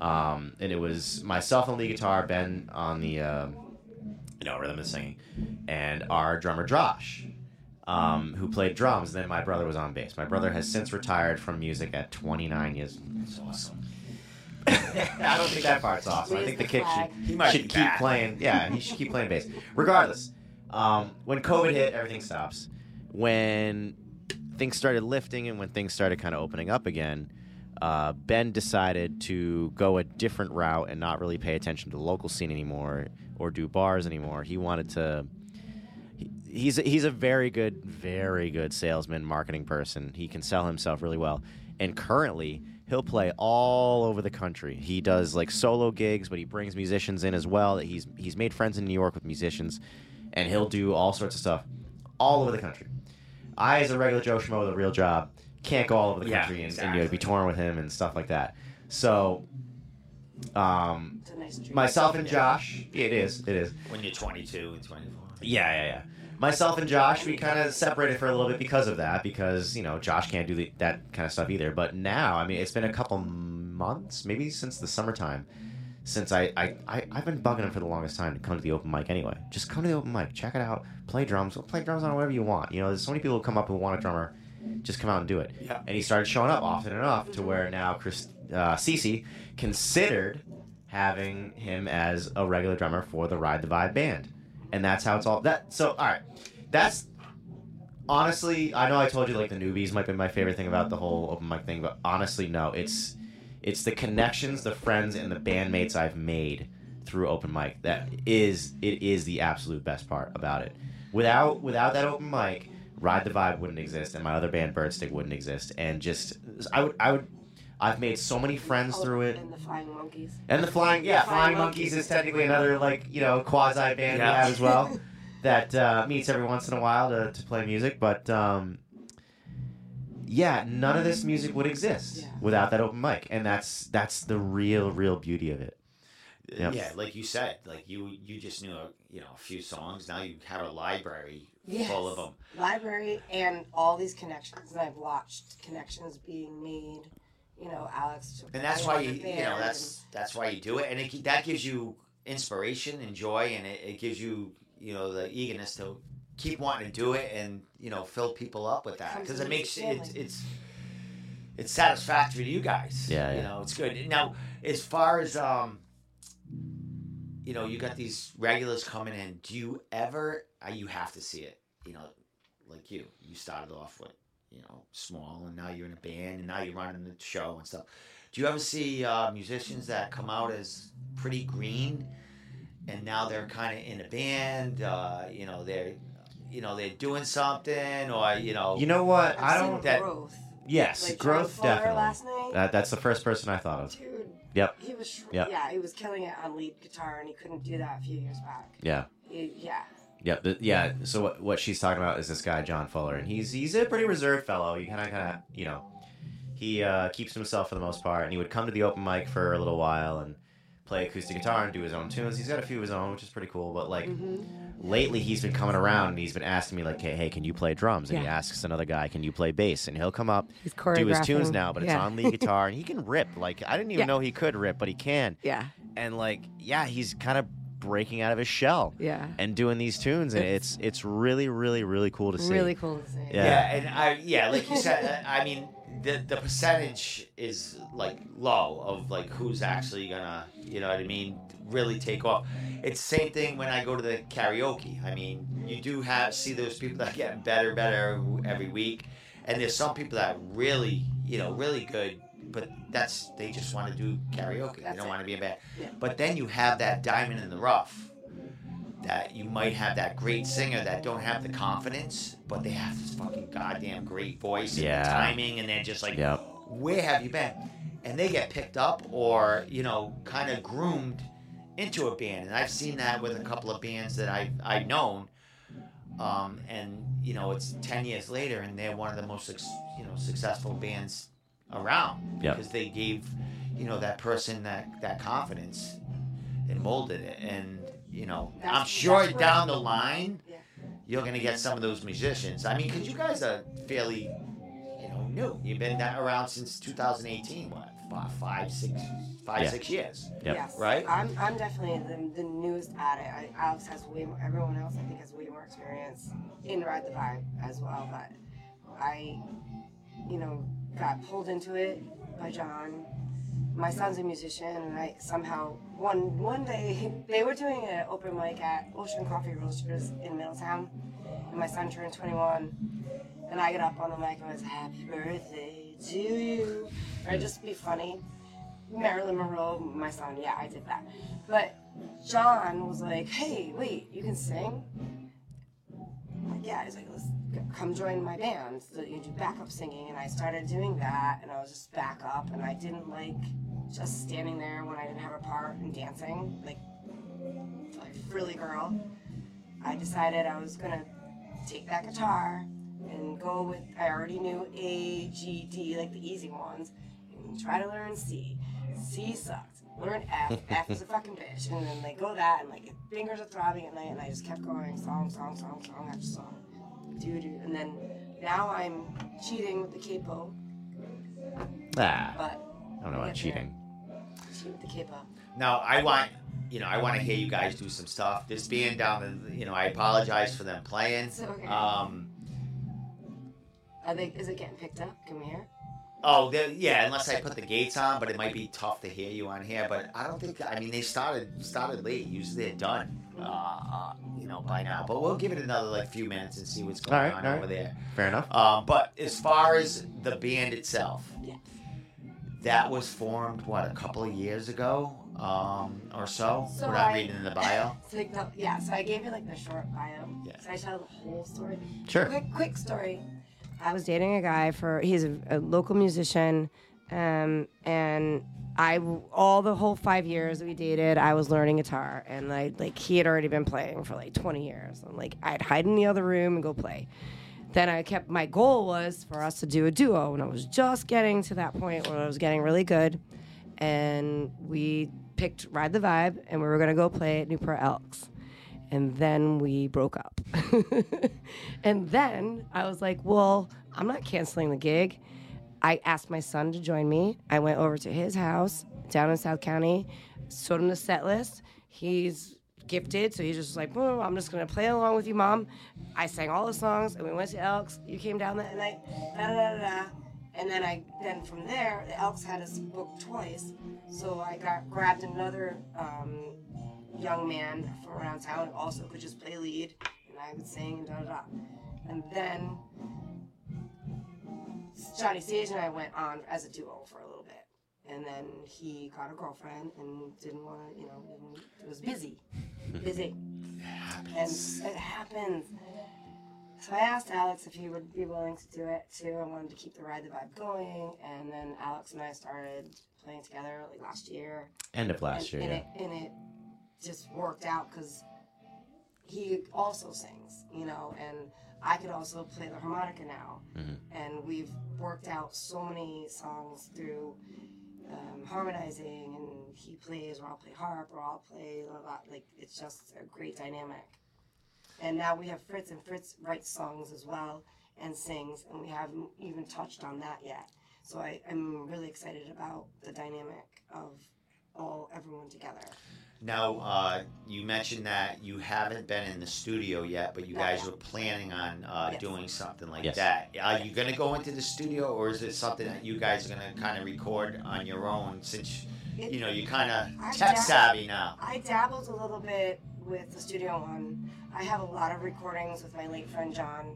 Um, and it was myself on lead guitar, Ben on the, um you know, rhythm and singing, and our drummer Josh, um, who played drums. And then my brother was on bass. My brother has since retired from music at 29 years. That's awesome. I don't think that part's awesome. I think the the kid should, He might should keep back. playing. Yeah, he should keep playing bass. Regardless, um, when COVID hit, everything stops. When things started lifting and when things started kind of opening up again, uh, Ben decided to go a different route and not really pay attention to the local scene anymore or do bars anymore. He wanted to. he- He's a, he's a very good, very good salesman, marketing person. He can sell himself really well. And currently, he'll play all over the country. He does like solo gigs, but he brings musicians in as well. He's he's made friends in New York with musicians, and he'll do all sorts of stuff all over the country. I, as a regular Joe Schmo with a real job, can't go all over the Yeah, country and, and you know, be exactly. touring with him and stuff like that. So, um, nice myself and Josh, it is, it is. When you're 22 and 24. Yeah, yeah, yeah. Myself and Josh, we kind of separated for a little bit because of that, because you know Josh can't do the, that kind of stuff either. But now, I mean, it's been a couple months, maybe since the summertime, since I, I, I I've been bugging him for the longest time to come to the open mic. Anyway, just come to the open mic, check it out, play drums, play drums on whatever you want. You know, there's so many people who come up who want a drummer, just come out and do it. Yeah. And he started showing up often enough to where now Chris uh, CC considered having him as a regular drummer for the Ride the Vibe band, and that's how it's all that. So all right, that's honestly, I know I told you like the newbies might be my favorite thing about the whole open mic thing, but honestly, no, it's it's the connections, the friends, and the bandmates I've made through open mic that is it is the absolute best part about it. Without without that open mic, Ride the Vibe wouldn't exist, and my other band Birdstick wouldn't exist, and just I would I would I've made so many friends through it. And the flying monkeys. And the flying, yeah, Flying flying monkeys Monkeys. is technically another like you know quasi band we have as well that uh, meets every once in a while to, to play music. But um, yeah, none of this music would exist Yeah. without that open mic, and that's that's the real real beauty of it. Yep. Yeah, like you said, like you you just knew a, you know a few songs. Now you have a library Yes. full of them. Library and all these connections, and I've watched connections being made. You know, Alex. And that's why you you know that's that's why you do it, and it, that gives you inspiration and joy, and it, it gives you you know the eagerness to keep wanting to do it, and you know fill people up with that because it makes it, it's it's it's satisfactory to you guys. Yeah, you know it's good. Now as far as um. You know, you got these regulars coming in. Do you ever? Uh, you have to see it. You know, like you, you started off with you know small, and now you're in a band, and now you're running the show and stuff. Do you ever see uh, musicians that come out as pretty green, and now they're kind of in a band? Uh, you know, they're you know they're doing something, or you know, You know what? I've I don't. that- growth. Yes, Like John growth Fuller definitely. Last night, That, that's the first person I thought of. dude. Yep. He was. Sh- Yep. Yeah, he was killing it on lead guitar, and he couldn't do that a few years back. Yeah. He- yeah. Yep. The, yeah. So what, what she's talking about is this guy John Fuller, and he's he's a pretty reserved fellow. He kind of kind of you know, he uh, keeps himself for the most part, and he would come to the open mic for a little while and play acoustic guitar and do his own tunes. He's got a few of his own, which is pretty cool. But like Mm-hmm. lately, he's been coming around and he's been asking me like, hey, hey, can you play drums? And he asks another guy, can you play bass? And he'll come up, He's do his tunes now, but it's on lead guitar, and he can rip. Like I didn't even Yeah. know he could rip, but he can. Yeah. And like, yeah, he's kind of breaking out of his shell Yeah. and doing these tunes, and it's it's really, really, really cool to see. Really cool to see. Yeah. yeah, and I yeah, like you said, I mean the the percentage is like low of like who's actually gonna you know what I mean really take off. It's the same thing when I go to the karaoke. I mean, you do have see those people that get better, better every week, and there's some people that really you know really good, but that's they just want to do karaoke. they don't want to be a band. Yeah. But then you have that diamond in the rough that you might have that great singer that don't have the confidence, but they have this fucking goddamn great voice and Yeah. timing, and they're just like, Yep. where have you been? And they get picked up or you know kind of groomed into a band, and I've seen that with a couple of bands that I I've known, um, and you know it's ten years later, and they're one of the most you know successful bands around Yep. because they gave you know that person that that confidence and molded it and you know i'm sure down the line Yeah. you're gonna get some of those musicians i mean because you guys are fairly you know new you've been that around since 2018 what fi- five six five Yeah. six years Yep. Yes. Right? I'm, I'm definitely the, the newest at it. I, Alex has way more, everyone else I think has way more experience in Ride the Vibe as well. But I, you know, got pulled into it by John my son's a musician, and I somehow one one day they were doing an open mic at Ocean Coffee Roasters in Middletown, and my son turned 21, and I get up on the mic and was Happy birthday to you, or just be funny. Marilyn Monroe, my son, yeah, I did that. But John was like, "Hey, wait, you can sing?" I'm like, yeah, he's like, g- come join my band. So you do backup singing, and I started doing that, and I was just backup, and I didn't like just standing there when I didn't have a part and dancing, like like frilly girl. I decided I was gonna take that guitar and go with. I already knew A, G, D, like the easy ones, and try to learn C. C sucked. Learn F. F is a fucking bitch. And then like go that, and like fingers are throbbing at night, and I just kept going song, song, song, song after song. Do. And then now I'm cheating with the capo, Ah, but I don't know about cheating. Cheat with the capo. Now I want you know I want to hear you guys do some stuff. This being down, you know, I apologize for them playing. It's okay. Um, Are they? Is it getting picked up? Can we hear? oh, yeah, unless I put the gates on, but it might be tough to hear you on here. But I don't think. I mean, they started started late. Usually they're done. Uh, you know, by now. But we'll give it another like few minutes and see what's going All right, on all right. over there. Fair enough. Um, but as far as the band itself, Yeah. that was formed what a couple of years ago, um, or so. So what I'm I- reading in the bio. So like the, yeah, so I gave you like the short bio. Yeah. So I tell the whole story. Sure. Quick, quick story. I was dating a guy for he's a, a local musician, um, and I all the whole five years we dated, I was learning guitar, and I like he had already been playing for like 20 years. And like I'd hide in the other room and go play. Then I kept my goal was for us to do a duo, and I was just getting to that point where I was getting really good, and we picked Ride the Vibe, and we were gonna go play at Newport Elks and then we broke up. and then I was like, well, I'm not canceling the gig. I asked my son to join me. I went over to his house down in South County, showed him the set list. He's gifted, so he's just like, "Boom, I'm just gonna play along with you, mom. I sang all the songs, and we went to Elks. You came down that night, da da da da. And then I, then from there, the Elks had us booked twice, so I got grabbed another um, young man from around town also could just play lead, and I would sing and da da da. And then Johnny Sage and I went on as a duo for a little bit, and then he got a girlfriend and didn't want to, you know, didn't, was busy, busy, and it happens. So I asked Alex if he would be willing to do it too. I wanted to keep the ride the vibe going, and then Alex and I started playing together like last year End of last and, year. and Yeah. it, and it just worked out because he also sings, you know, and I could also play the harmonica now. Mhm. And we've worked out so many songs through um, harmonizing, and he plays, or I'll play harp, or I'll play a lot. Like, it's just a great dynamic. And now we have Fritz, and Fritz writes songs as well and sings, and we haven't even touched on that yet. So I, I'm really excited about the dynamic of all everyone together. Now, uh, you mentioned that you haven't been in the studio yet, but you guys were planning on uh, Yes. doing something like Yes. that. Are you going to go into the studio, or is it something that you guys are going to kind of record on your own since, It- you know, you're kind I of tech dab- savvy now? I dabbled a little bit with the Studio One. I have a lot of recordings with my late friend John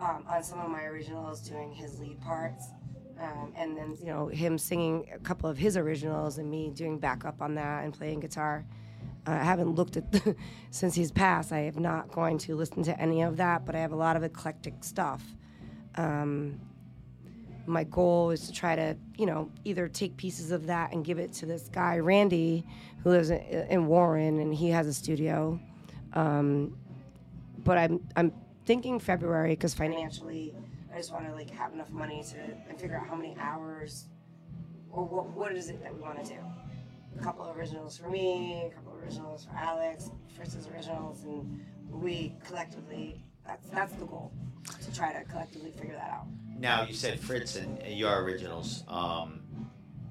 um, on some of my originals, doing his lead parts, um, and then you know him singing a couple of his originals and me doing backup on that and playing guitar. I haven't looked at since he's passed. I have not going to listen to any of that, but I have a lot of eclectic stuff. Um, my goal is to try to, you know, either take pieces of that and give it to this guy Randy, who lives in, Warren, and he has a studio. Um, but I'm I'm thinking February because financially, I just want to like have enough money to and figure out how many hours, or what what is it that we want to do. A couple of originals for me, a couple originals for Alex, Fritz's originals, and we collectively. That's that's the goal, to try to collectively figure that out. Now, you said Fritz and your originals. Um,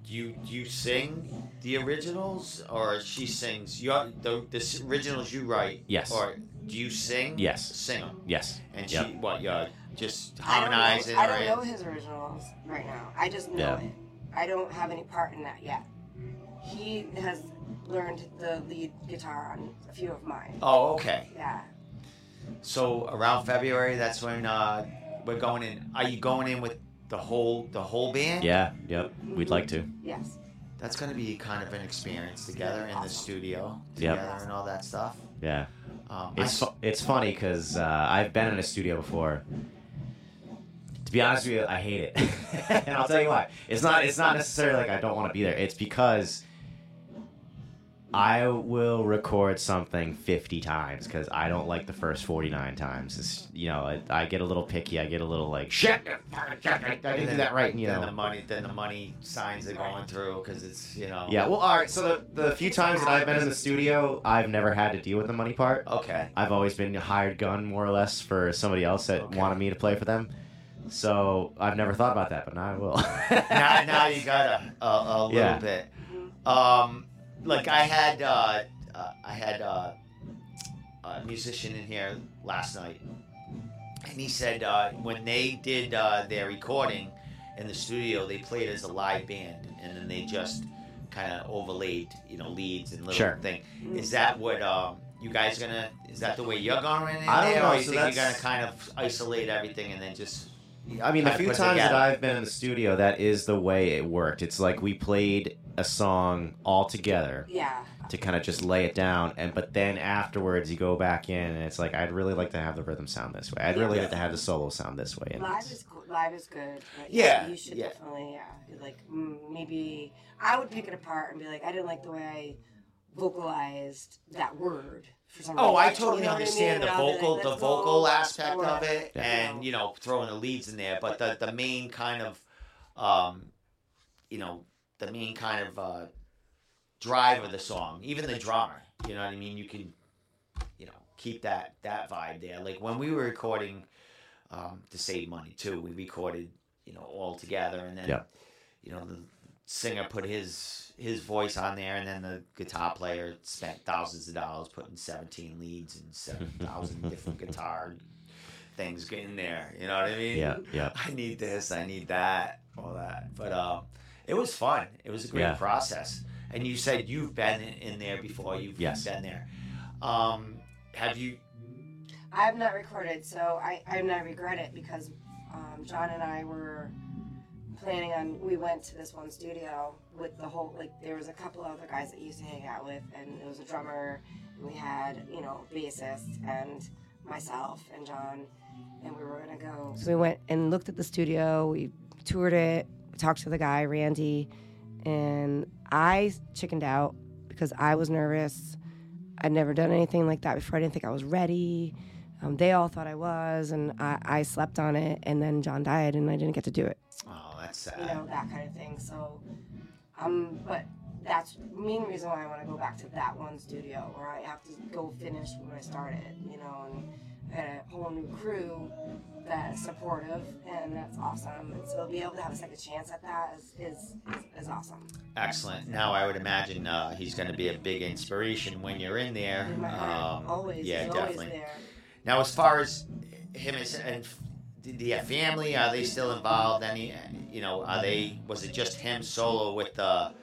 do you do you sing the originals, or she sings your the, the originals you write? Yes. Or do you sing? Yes. Sing them. Yes. And Yep. she what? Yeah, just I don't know- harmonizing I don't know his originals right now. I just know Yeah. it. I don't have any part in that yet. he has learned the lead guitar on a few of mine. Oh, okay. Yeah. So around February, that's when uh, we're going in. Are you going in with the whole the whole band? Yeah, yep. We'd like to. Yes. That's going to be kind of an experience together in the Awesome. studio Yep. and all that stuff. Yeah. Um, It's fu- it's funny because uh, I've been in a studio before. To be honest with you, I hate it, and I'll tell you why. It's not it's not necessarily like I don't want to be there. It's because I will record something fifty times because I don't like the first forty nine times. It's you know I, I get a little picky. I get a little like shit. I didn't do that right. and, You then know. the money, then the money signs are going through because it's you know. Yeah. Well, all right. So the the few times that I've been in the studio, I've never had to deal with the money part. Okay. I've always been a hired gun, more or less, for somebody else that Okay. wanted me to play for them. So I've never thought about that, but now I will. now, now you got a, a, a little Yeah. bit. Um, like I had, uh, uh, I had uh, a musician in here last night, and he said uh, when they did uh, their recording in the studio, they played as a live band, and then they just kind of overlaid, you know, leads and little Sure. thing. Is that what um, you guys gonna? Is that the way you're going in I don't there, know, or you so think you're gonna kind of isolate everything and then just? I mean, the few put times that. I've been in the studio, that is the way it worked. It's like we played a song all together Yeah. to kind of just lay it down, and but then afterwards you go back in, and it's like I'd really like to have the rhythm sound this way. I'd really like to have the solo sound this way. And Live is cool. live is good. but Yeah, You should yeah. definitely yeah. Like mm, maybe I would pick it apart and be like I didn't like the way I vocalized that word for some Oh, reason. I You totally know what I understand mean? the And I'll be vocal, like, the vocal aspect of it, you and you know, throwing the leads in there. But the the main kind of, um, you know, the main kind of uh, drive of the song, even the drummer. You know what I mean? You can, you know, keep that that vibe there. Like when we were recording, um, to save money too, we recorded, you know, all together, and then, Yeah. you know, the singer put his his voice on there, and then the guitar player spent thousands of dollars putting seventeen leads and seven thousand different guitar things in there. You know what I mean? yeah, yeah. I need this, I need that, all that. But um, it was fun. It was a great Yeah. process. And you said you've been in, in there before. You've Yes. been there. Um, have you? I have not recorded, so I I not regret it because um, John and I were planning on. We went to this one studio with the whole like there was a couple of other guys that you used to hang out with, and it was a drummer. And we had you know bassist and myself and John, and we were gonna go. So we went and looked at the studio. We toured it. Talked to the guy Randy, and I chickened out because I was nervous. I'd never done anything like that before. I didn't think I was ready. Um, they all thought I was, and I, I slept on it. And then John died, and I didn't get to do it. Oh, that's sad. You know that kind of thing. So, um, but that's the main reason why I want to go back to that one studio where I have to go finish what I started. You know, and Had a whole new crew that's supportive, and that's awesome. And so to be able to have a second chance at that is is, is, is awesome. Excellent. Now I would imagine uh, he's going to be a big inspiration when you're in there. In Um, always, yeah, he's definitely. always there. Now, as far as him as, and have family? Are they still involved? Any, you know, are they? Was it just him solo with the,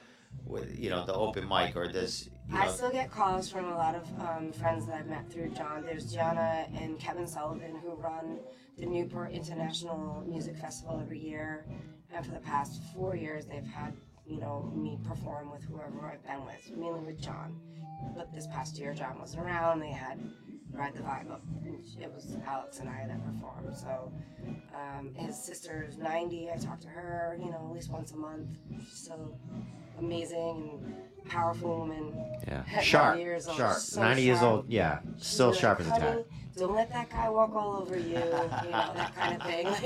with you know, the open mic, or does I still get calls from a lot of um, friends that I've met through John. There's Gianna and Kevin Sullivan who run the Newport International Music Festival every year, and for the past four years they've had you know me perform with whoever I've been with, mainly with John. But this past year John wasn't around. They had Ride the Vibe up. It was Alex and I that performed. So um, his sister's 90. I talk to her, you know, at least once a month. She's so amazing and powerful woman. Yeah. Sharp. 90 years old, Sharp. so 90 years old. Yeah. She's Still like, sharp as a tack. Don't let that guy walk all over you. You know, that kind of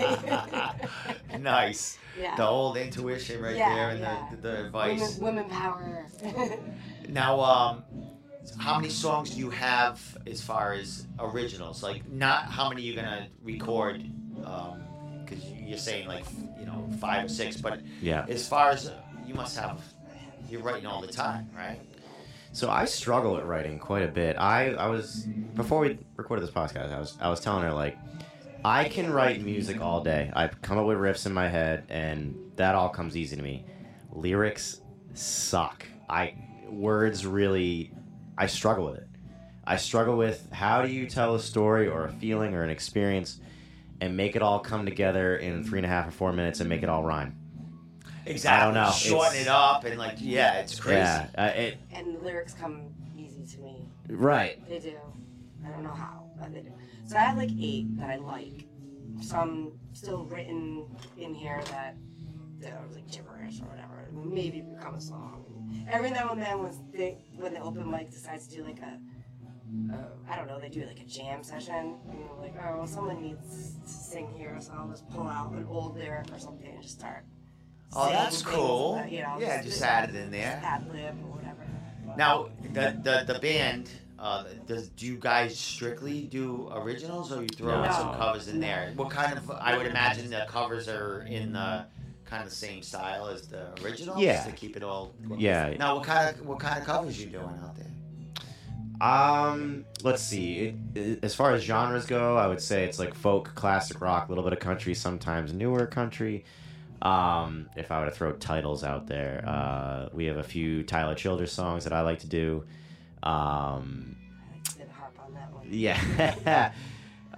thing. nice. yeah. The old intuition right Yeah, there and yeah. the, the advice. Women, women power. Now, um, how many songs do you have as far as originals? Like, not how many you're gonna record, um, because you're saying like you know five or six, but Yeah. as far as uh, you must have, you're writing all the time, right? So I struggle at writing quite a bit. I, I was before we recorded this podcast, I was I was telling her like I can write music all day. I come up with riffs in my head and that all comes easy to me. Lyrics suck. I words really I struggle with it. I struggle with how do you tell a story or a feeling or an experience and make it all come together in three and a half or four minutes and make it all rhyme. Exactly. I don't know. Shorten It's- it up and like yeah, it's crazy. Yeah, uh, it, And the lyrics come easy to me. right. They do. I don't know how, but they do. So I have like eight that I like. Some still written in here that that are like gibberish or whatever. Maybe become a song. Every now and then, when they when the open mic decides to do like a, uh, I don't know, they do like a jam session. You know, like oh, someone needs to sing here, so I'll just pull out an old lyric or something and just start. Oh, that's cool. that, you know, Yeah, just add it in there. Ad lib or whatever. Now the the, the band. Uh, does do you guys strictly do originals or you throw in some covers in there? What kind of? I would imagine the covers are in the kind of the same style as the original? Yeah. to keep it all. Yeah. Now, what kind of what kind of covers you doing out there? Um, let's see. It, it, as far as genres go, I would say it's like folk, classic rock, a little bit of country, sometimes newer country. Um, if I were to throw titles out there, uh, we have a few Tyler Childers songs that I like to do. Um, I like to harp on that one. yeah.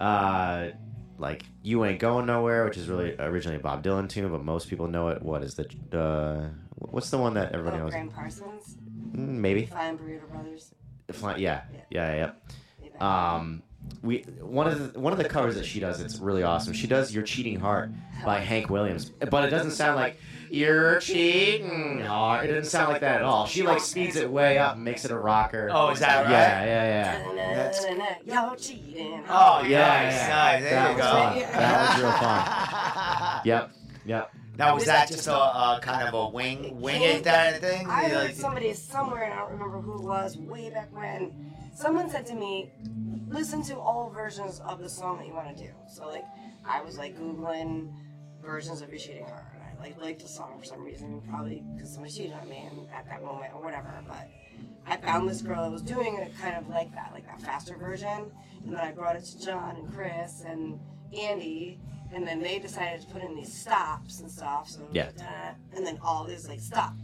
uh, like You Ain't Going Nowhere, which is really originally a Bob Dylan tune, but most people know it. What is the, uh, what's the one that everybody Oh, knows? Gram Parsons, Mm, Maybe. Flying Burrito Brothers. Fly- Yeah. Yeah, yeah. Maybe. Um, we one of the one of the covers that she does it's really awesome. She does "Your Cheating Heart" by Hank Williams, but it doesn't sound like "You're cheating." Mm, no, It doesn't sound like that at all. She like speeds it way up, and makes it a rocker. Oh, is that right? Yeah, yeah, yeah. That's- Y'all cheating. Oh, Yeah, nice, yeah. nice. There That you was go. fun. That was real fun. Yep, yep. Now, was that just a, a kind of a wing, wing it kind of thing? I heard like- somebody somewhere, and I don't remember who it was, way back when. Someone said to me, "Listen to all versions of the song that you want to do." So, like, I was like googling versions of "Your Cheating Heart," and I like liked the song for some reason, probably because somebody cheated on me and at that moment or whatever. But I found this girl that was doing it kind of like that, like that faster version, and then I brought it to John and Chris and Andy. And then they decided to put in these stops and stuff. So Yeah. and then all this like stop,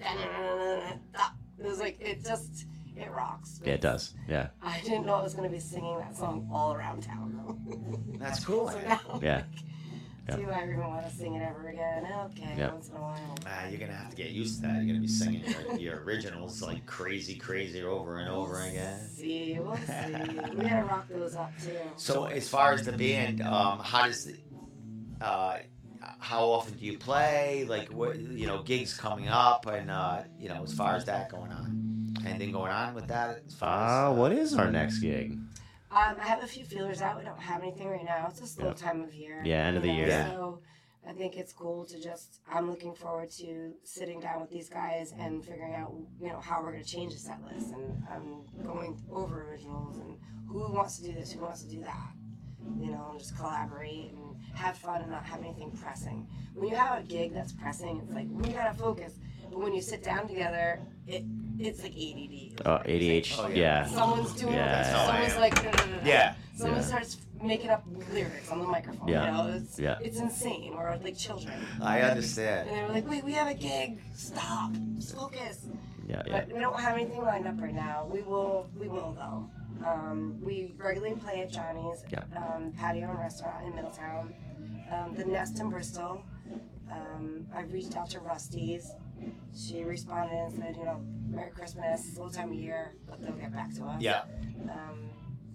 stop. It was like it just it rocks. Yeah, it does. Yeah, I didn't know I was gonna be singing that song all around town though. That's cool. so now, yeah. Do I even want to sing it ever again? Okay, Yep. once in a while. Ah, you're gonna have to get used to that. You're gonna be singing your, your originals like crazy, crazy over and over again. See, we'll see. We gotta rock those up too. So, as far as the band, um, how does, the, uh, how often do you play? Like, what you know, gigs coming up, and uh, you know, as far as that going on, anything going on with that? As far Uh, as, what is our next gig? Um, I have a few feelers out. We don't have anything right now. It's a slow Yeah. time of year. Yeah, end of the know, year. Yeah. So I think it's cool to just. I'm looking forward to sitting down with these guys and figuring out, you know, how we're going to change the set list. And I'm going over originals and who wants to do this, who wants to do that. You know, and just collaborate and have fun and not have anything pressing. When you have a gig that's pressing, it's like we gotta focus. But when you sit down together, it it's like ADD. Oh, ADH. Oh, yeah. yeah. Someone's doing Yeah. this. That's Someone's like, no, no, no, no. Yeah. Someone Yeah. starts making up lyrics on the microphone. Yeah. You know, it's, Yeah. it's insane. Or like children. I understand. And they were like, wait, we have a gig. Stop. Focus. Yeah, yeah. But we don't have anything lined up right now. We will. We will though. Um, we regularly play at Johnny's Yeah. um, patio and restaurant in Middletown. Um, the Nest in Bristol. Um, I reached out to Rusty's. She responded and said, you know, Merry Christmas, slow time of year, but they'll get back to us. Yeah. Um,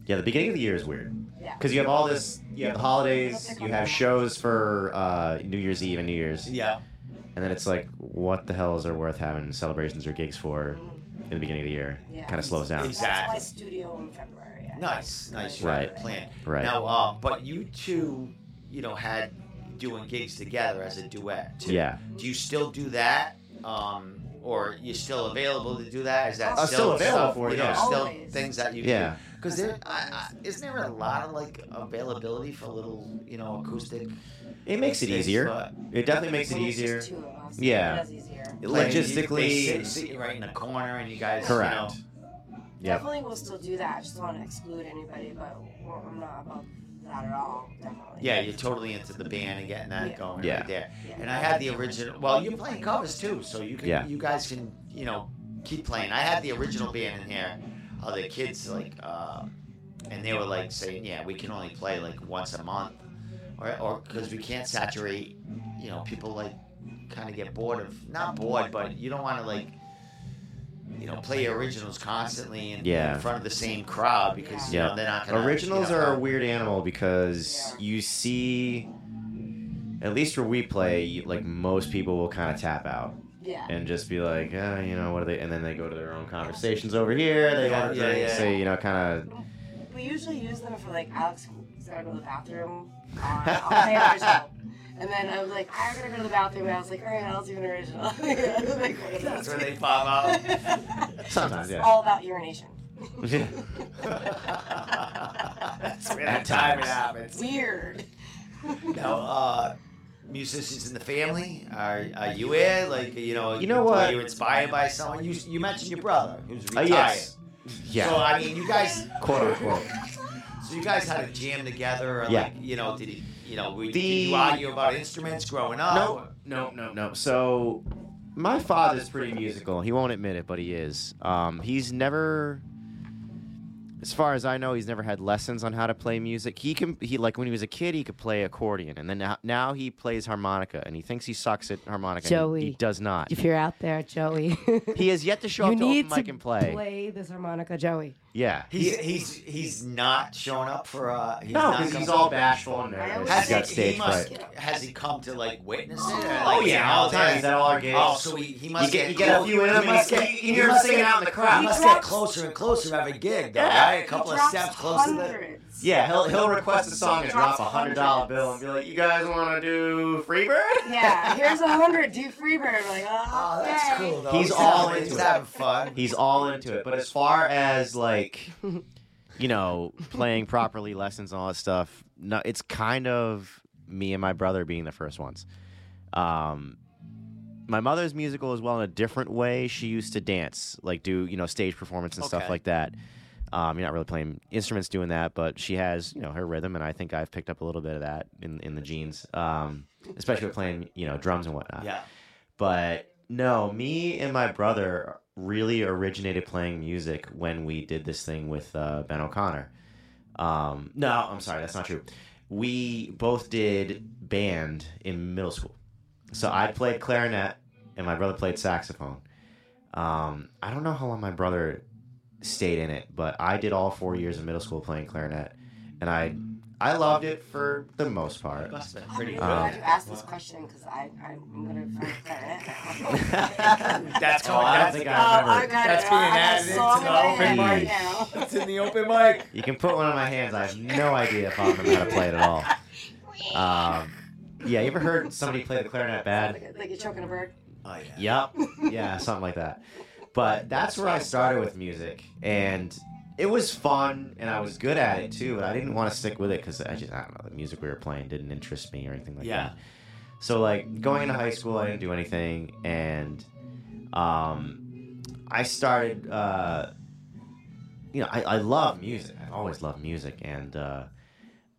Yeah, the beginning of the year is weird yeah. because you have all this. You have the holidays. You have shows for uh, New Year's Eve and New Year's, Yeah. and then it's like, what the hell is there worth having celebrations or gigs for in the beginning of the year? Yeah. Kind of slows down. Exactly. That's my studio in February. yeah. Nice, nice. Right. Plan. Right. Now, uh, but you two, you know, had doing gigs together as a duet. Too. Yeah. Do you still do that? Um, or you still available to do that? Is that still, still available stuff, for it, you know, yeah. still Always. things that you Yeah. Because there, I, I, isn't there a lot of like availability for little, you know, acoustic? It makes it easier. but It definitely makes it When it's just easier. two Yeah. It is easier. like, you- Logistically- they sit, sit you right in the corner, and you guys, Correct. You know, Yep. Definitely will still do that. I just don't want to exclude anybody, but well, I'm not about that at all. Definitely. yeah, you're totally into the band and getting that Yeah. going Yeah. right there. Yeah. And I had the original. Well, you're playing covers too, so you can, Yeah. you guys can you know, keep playing. I had the original band in here. Uh, the kids like, uh, and they were like saying, yeah, we can only play like once a month, or or because we can't saturate. You know, people like kind of get bored of not bored, but you don't want to like. You know, play originals constantly in, Yeah. in front of the same crowd because you know they're not gonna. Originals you know, are a weird animal because Yeah. you see, at least where we play, like most people will kind of tap out Yeah. and just be like, uh, you know, what are they? And then they go to their own conversations over here. They Yeah, want to yeah, yeah. say, you know, kind of. We usually use them for like Alex gotta go to the bathroom. Uh, I'll play an original. And then I was like, I'm gonna go to the bathroom. And I was like, all right, I'll do an original. Like, That's where they pop out. Sometimes, yeah. all about urination. That's where At the time it happens. Weird. Now, uh, musicians in the family, are, are you in? Like, you know, You know Are what? you inspired by someone? You, you mentioned your brother who's Uh, retired. yes. Yeah. So I mean, you guys, quote unquote. so you guys had a jam together, or Yeah. like, you know, did he, you know, we, did The- you argue about instruments growing up? No, no, no, no. So, my father's pretty musical. He won't admit it, but he is. Um, he's never, as far as I know, he's never had lessons on how to play music. He can, he like when he was a kid, he could play accordion, and then now, now he plays harmonica, and he thinks he sucks at harmonica. and he- Joey. he, does not. If you're out there, Joey, He has yet to show you up to need open mic to and play. play this harmonica, Joey. Yeah, He's He- he's he's not showing up for uh. He's no, not because he's all bashful and nervous. always He's Has got he, stage he must, fright. has he come to like witness it? or, Oh like, yeah, all the time. there? He's at all our gigs. Oh, so he, he must You get- get you get a clo- few in him he must get- you he hear him must singing get- out in the crowd. He must get drops- closer and closer every gig, though, Yeah. right? A couple of He drops steps closer. To hundreds. Yeah, he'll he'll request a song and He drop a hundred dollar bill and be like, "You guys want to do Freebird?" Yeah, here's a hundred. Do Freebird. We're like, oh, Oh, that's okay. cool, though. He's He's all having- into He's it. having fun. He's all into it. But as far as like, you know, playing properly, lessons, and all that stuff, no, it's kind of me and my brother being the first ones. Um, my mother's musical as well in a different way. She used to dance, like do you know stage performance and stuff like that. Um, you're not really playing instruments doing that, but she has you know her rhythm, and I think I've picked up a little bit of that in in the genes, um, especially with playing you know drums and whatnot. Yeah. But no, me and my brother really originated playing music when we did this thing with uh, Ben O'Connor. Um, no, I'm sorry, that's not true. We both did band in middle school. So I played clarinet and my brother played saxophone. Um, I don't know how long my brother stayed in it, but I did all four years of middle school playing clarinet, and I I loved it for the most part. Must have been I'm pretty really good. glad you asked this question because I I'm gonna find clarinet. That's Oh, coming. I don't that's, think Oh, I've I That's being I have added a into song the open mic. now. It's in the open mic. You can put one in my hands. I have no idea if I'll remember how to play it at all. Um, yeah, you ever heard somebody play the clarinet bad? Like, like you're choking a bird. Oh yeah. Yep. Yeah, something like that. But that's where I started with music, and it was fun, and I was good at it too. But I didn't want to stick with it because I just I don't know the music we were playing didn't interest me or anything like Yeah. that. So like going into high school, I didn't do anything, and um, I started. Uh, you know, I, I love music. I've always loved music, and uh,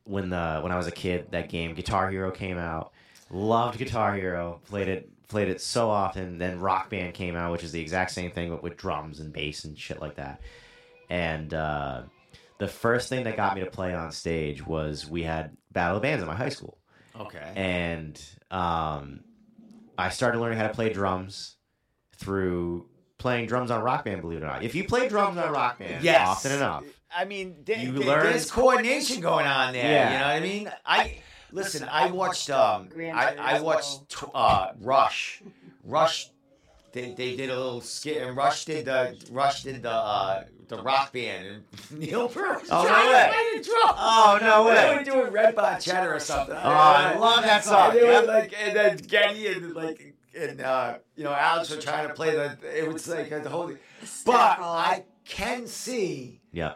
when the when I was a kid, that game Guitar Hero came out. Loved Guitar Hero. Played it played it so often. Then Rock Band came out, which is the exact same thing, but with drums and bass and shit like that. And uh, the first thing that got me to play on stage was we had Battle of Bands at my high school, Okay. and um, I started learning how to play drums through playing drums on Rock Band. Believe it or not, if you play drums on Rock Band Yes. often enough, I mean, there, You there- learn- there's coordination going on there. Yeah. You know what I mean? I listen. I watched. Um, I, I watched tw- uh, Rush. Rush. They, they did a little skit, and Rush did the Rush did the uh, the rock band, and Neil Peart. Oh, no trying to way. play the drums. Oh, no way. They were doing Red Barchetta or something. Oh, I love that song. And, they were like, and then Geddy and like and uh, you know Alex were trying to play the. It was like the whole. But I can see yeah,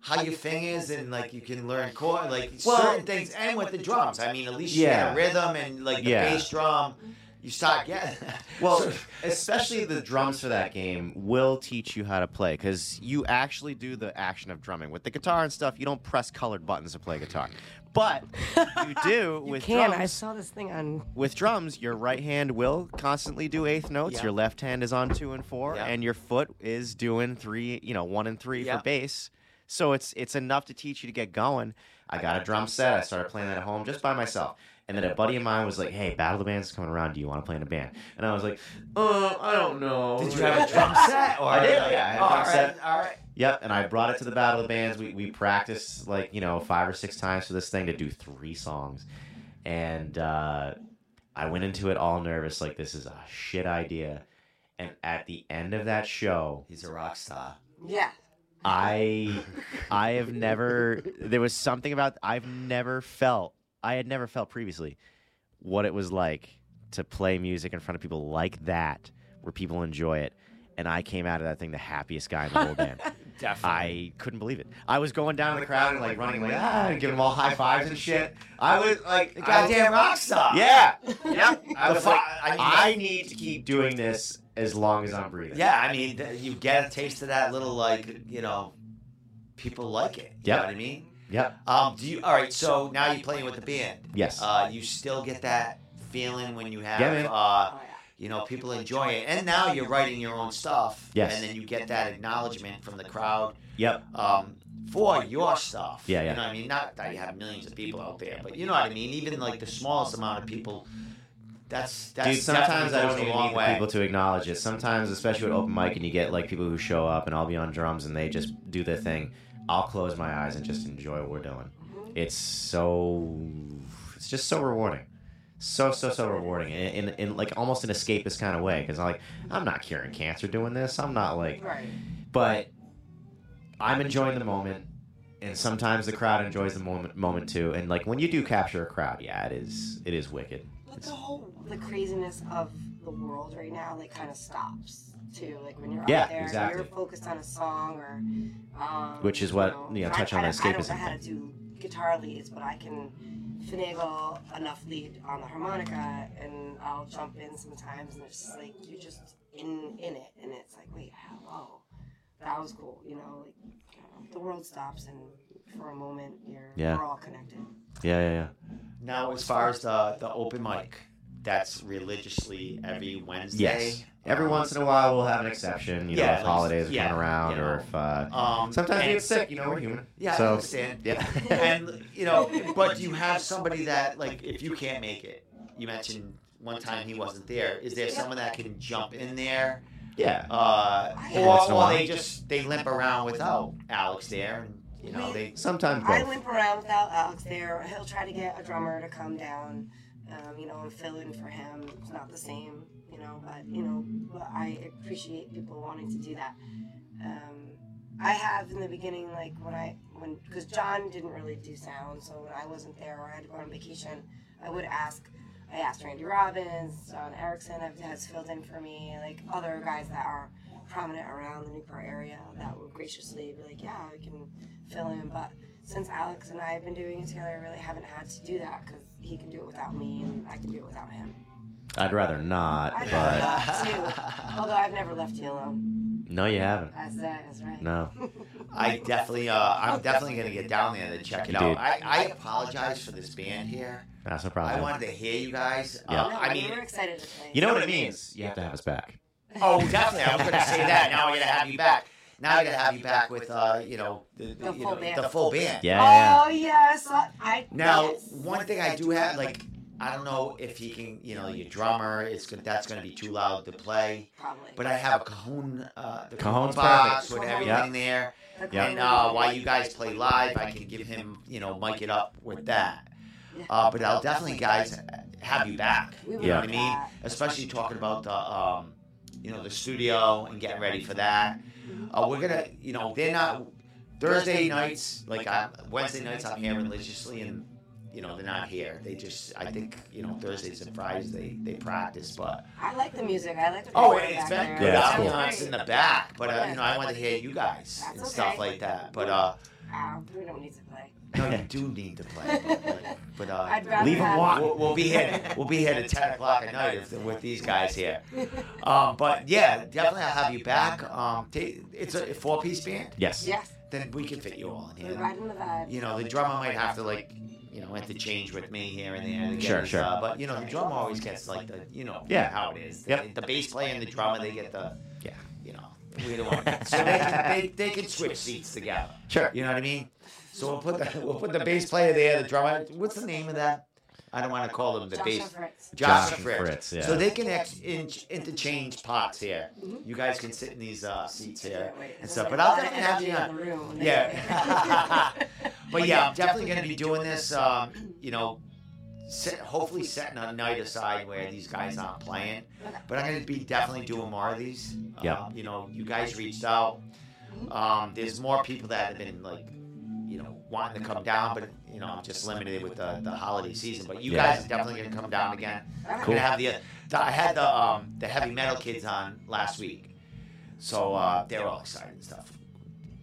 how your fingers and like you can learn chord like Well- certain things and with the drums. I mean, at least you Yeah. get a rhythm and like the Yeah. bass drum. Mm-hmm. you start getting. Well, especially the drums for that game will teach you how to play because you actually do the action of drumming. With the guitar and stuff, you don't press colored buttons to play guitar, but you do You with can. I drums. saw this thing on. With drums, your right hand will constantly do eighth notes. Yeah. Your left hand is on two and four, Yeah. and your foot is doing three. You know, one and three Yeah. for bass. So it's it's enough to teach you to get going. I got a drum set. I started playing that at home just by myself. And then a buddy of mine was like, "Hey, Battle of the Bands is coming around. Do you want to play in a band?" And I was like, "Uh, I don't know." Did you have a drum set? Or I did, yeah, I had a All drum right, set. All right. Yep, and I brought it to the Battle of the Bands. We we practiced like you know five or six times for this thing to do three songs, and uh, I went into it all nervous, like this is a shit idea. And at the end of that show, He's a rock star. Yeah. I I have never there was something about I've never felt I had never felt previously what it was like to play music in front of people like that where people enjoy it and I came out of that thing the happiest guy in the whole band. Definitely. I couldn't believe it. I was going down in the crowd and like running like ah and giving them all high fives and shit. I was like the goddamn rock star. Yeah. Yep. I was fu- like I mean, I need to keep doing this as long as I'm breathing. Yeah, I mean, th- you get a taste of that little like, you know, people like it. You Yep. know what I mean? Yep. Um, do you? All right. So now you're playing with the band. Yes. Uh, you still get that feeling when you have, Yeah, man. uh, yeah. You know, people enjoy it, and now you're writing your own stuff. Yes. And then you get that acknowledgement from the crowd. Yep. Um, for your stuff. Yeah, yeah. You know what I mean? Not that you have millions of people out there, but you know what I mean? Even like the smallest amount of people, that's, that's Dude, sometimes I definitely don't goes a even long need the way. people to acknowledge it. Sometimes, especially with open mic, and you get like people who show up, and I'll be on drums, and they just do their thing. I'll close my eyes and just enjoy what we're doing. It's so, it's just so rewarding, so so so rewarding, in in, in like almost an escapist kind of way. Because i'm like I'm not curing cancer doing this. I'm not like, Right. but I'm enjoying the moment. And sometimes the crowd enjoys the moment, moment too. And like when you do capture a crowd, yeah, it is, it is wicked. But the whole the craziness of the world right now like kind of stops too. Like when you're Yeah, out there, exactly. you're focused on a song or um, Which is what, you know, I- touch on I, the I don't escapism know how to do guitar leads, but I can finagle enough lead on the harmonica, and I'll jump in sometimes, and it's just like you're just in in it, and it's like wait, hello, that was cool, you know, like the world stops, and for a moment you're Yeah. we're all connected. Yeah, yeah, yeah. Now, as far as the the open mic, that's religiously every Wednesday. Yes. Every once in a while, we'll have an exception. You know, Yeah, if like- holidays are yeah, coming around, you or if uh, Um, sometimes we and- get sick. You know, we're human. Yeah, I so, understand. Yeah. and you know, but you have somebody that like if you can't make it? You mentioned one time he wasn't there. Is there someone that can jump in there? yeah. Uh, or, or while. they just they limp around without Alex there, and you know they. Sometimes I limp around without Alex there. He'll try to get a drummer to come down, um, you know, and fill in for him. It's not the same, you know, but you know, but I appreciate people wanting to do that. Um, I have in the beginning, like when I when because John didn't really do sound, so when I wasn't there or I had to go on vacation, I would ask. I asked Randy Robbins, John Erickson has filled in for me, like other guys that are prominent around the Newport area that would graciously be like, yeah, I can fill in. But since Alex and I have been doing it together, I really haven't had to do that because he can do it without me and I can do it without him. I'd rather not, I'd but rather not too. Although I've never left you alone. no, you haven't. That's that. That's right. No. I definitely, uh, I'm definitely gonna get down there to check it Dude. out. I, I apologize for this band here. That's no problem. I wanted to hear you guys. Yeah. Uh, No, I mean, we're excited to play. You know what it means? You have to have us back. Oh, definitely. I was going to say that. Now I got to have you back. Now I got to have you back with, uh, you know, the, The you full know, band. the full band. Yeah, yeah. Oh yes, I. I Now, yes. one thing I do have, like, I don't know if he can, you know, your drummer, it's good, that's going to be too loud to play. probably. But I have a cajon, uh, the cajon box perfect. with Yeah. everything there. The Yeah. And uh, while you guys play live, I can give him, you know, mic it up with that. Uh, but I'll definitely, guys, have you back. We You know Yeah. what I mean? Especially talking about the, um, you know, the studio and getting ready for that. Uh, we're gonna, you know, they're not Thursday nights. Like I'm, Wednesday nights, I'm here religiously, and you know, they're not here. They just, I think, you know, Thursdays and Fridays they they practice, but I like the music. I like the oh, recording it's back been good Yeah, cool. ambiance in the back. But uh, you know, I want to hear you guys That's and stuff like that. But uh, Ah, we don't need to play. No, you do need to play. But, but uh, I'd rather Leave 'em have- walk. We'll, we'll be here. We'll be here at ten o'clock at night if, with these guys here. Um, but yeah, definitely I'll have you back. Um, ta- it's a four piece band. Yes. Yes, Then we can fit you all in we're here. riding the vibe. You know, the drummer might have to like, you know, interchange with me here and there. to get Sure, his, sure. Uh, but you know, the drummer always gets like the, you know, Yeah. how it is. Yep. The, the bass player and the drummer, they get the, Yeah. you know, we don't want. So they can, they, they can switch seats together. Sure. You know what I mean? So we'll put the we'll put the bass player there, the drummer. What's the name of that? I don't want to call them the Josh bass. and Fritz. Josh, Josh and and Fritz. Fritz, yeah. So they can ex- in- interchange pots here. You guys can sit in these uh, seats here Can't and stuff. like But a I'll definitely have you on. room Yeah. But yeah, I'm definitely going to be doing this. Um, you know, set, hopefully setting a night aside where these guys aren't playing. But I'm going to be definitely doing more of these. Yep. Um, you know, you guys reached out. Um, there's more people that have been like, you know, wanting to come down, but you know, I'm just limited with the, the holiday season. But you Yeah. guys are definitely going to come down again. I'm Cool. gonna have the, the I had the um the heavy metal kids on last week, so uh, they're all excited and stuff,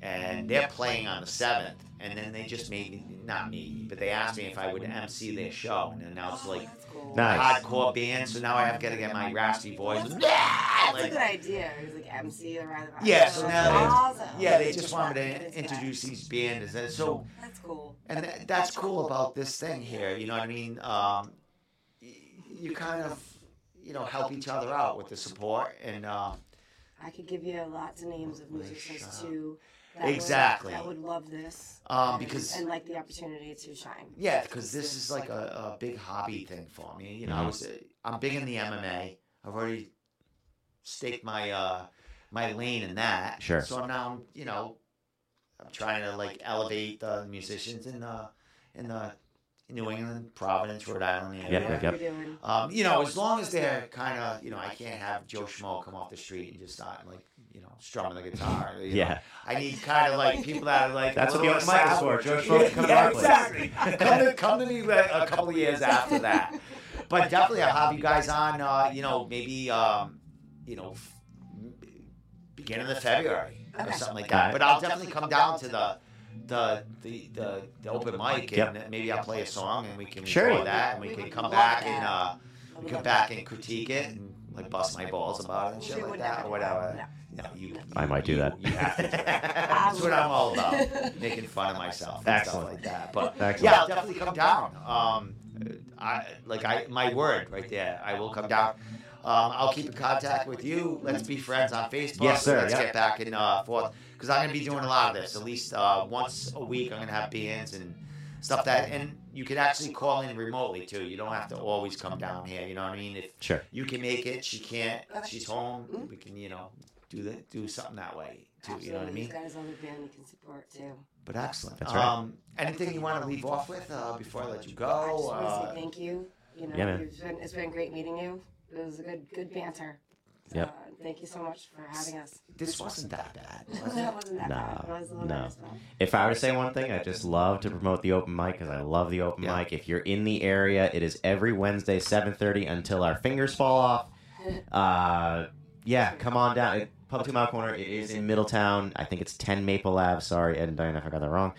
and they're playing on the seventh, and then they just made me not me, but they asked me if I would MC their show, and then now it's Oh, like that's cool. Nice. hardcore band, so now I have got to get my raspy voice. That's a Like, good idea. It was like MC or rather. Yeah, so now they- awesome. yeah, they just want me to introduce these bands, and so That's cool. and th- that's cool about this thing here. You know what I mean? Um, y- you kind of, you know, help each other out with the support, and uh, I could give you lots of names of musicians too. That Exactly. Would, that would love this. Um, and- because- and like the opportunity to shine. yeah, because this is like a, a big hobby thing for me. You know, I Mhm. was, uh, I'm big in the MMA. I've already staked my uh, my lane in that. Sure. So now, I'm, now, you know, I'm trying to like elevate the musicians in the in the New England, Providence, Rhode Island area. Yep, yep, yep. You're. Um, you know, as long as they're kind of, you know, I can't have Joe Schmo come off the street and just start like, you know, strumming the guitar. you know. Yeah. I need kind of like people that are like. That's what the little open mic is for. Joe Schmo can come to yeah, our place. exactly. come, to, come to me like a couple of years after that. But definitely, I'll have you guys on. Uh, you know, maybe, um, you know, f- beginning of February or something like that. But I'll definitely come down to the. The, the, the, the open mic and Yep. maybe I'll play a song and we can Sure. record that and we We can come back and uh, we come back and critique it and like bust my balls about it and shit like that or whatever. No, you, you- I might do you- that. You have to do it. That's what I'm all about. Making fun of myself and Excellent. stuff like that. But Excellent. yeah, I'll definitely come down. Um, I like I my word right there. I will come down. Um, I'll keep in contact with you. Let's be friends on Facebook. Yes, sir. Let's Yeah. get back and uh, forth because I'm gonna be doing a lot of this. At least uh, once a week, I'm gonna have bands and stuff that. And you can actually call in remotely too. You don't have to always come down here. You know what I mean? If Sure. you can make it, she can't. She's home. Mhm. We can, you know, do the do something that way too. Absolutely. You know what I mean? He's got his other band he can support too. But excellent. That's right. Um, anything you want to leave off with uh, before I let you I just go? want to Uh, say thank you. You know, Yeah, man. it's been it's been great meeting you. It was a good good banter. Yep. Thank you so much for having us. this wasn't that bad. Was it? wasn't that No, bad. It was a little no. nervous, but- If I were to say one thing, I just love to promote the open mic because I love the open Yeah. mic. If you're in the area, it is every Wednesday, 7:30 until our fingers fall off. Uh, yeah, come on down. It, Pub Two Mile Corner. It is in Middletown. I think it's 10 Maple Ave. Sorry, Ed and Diane, if I got that wrong.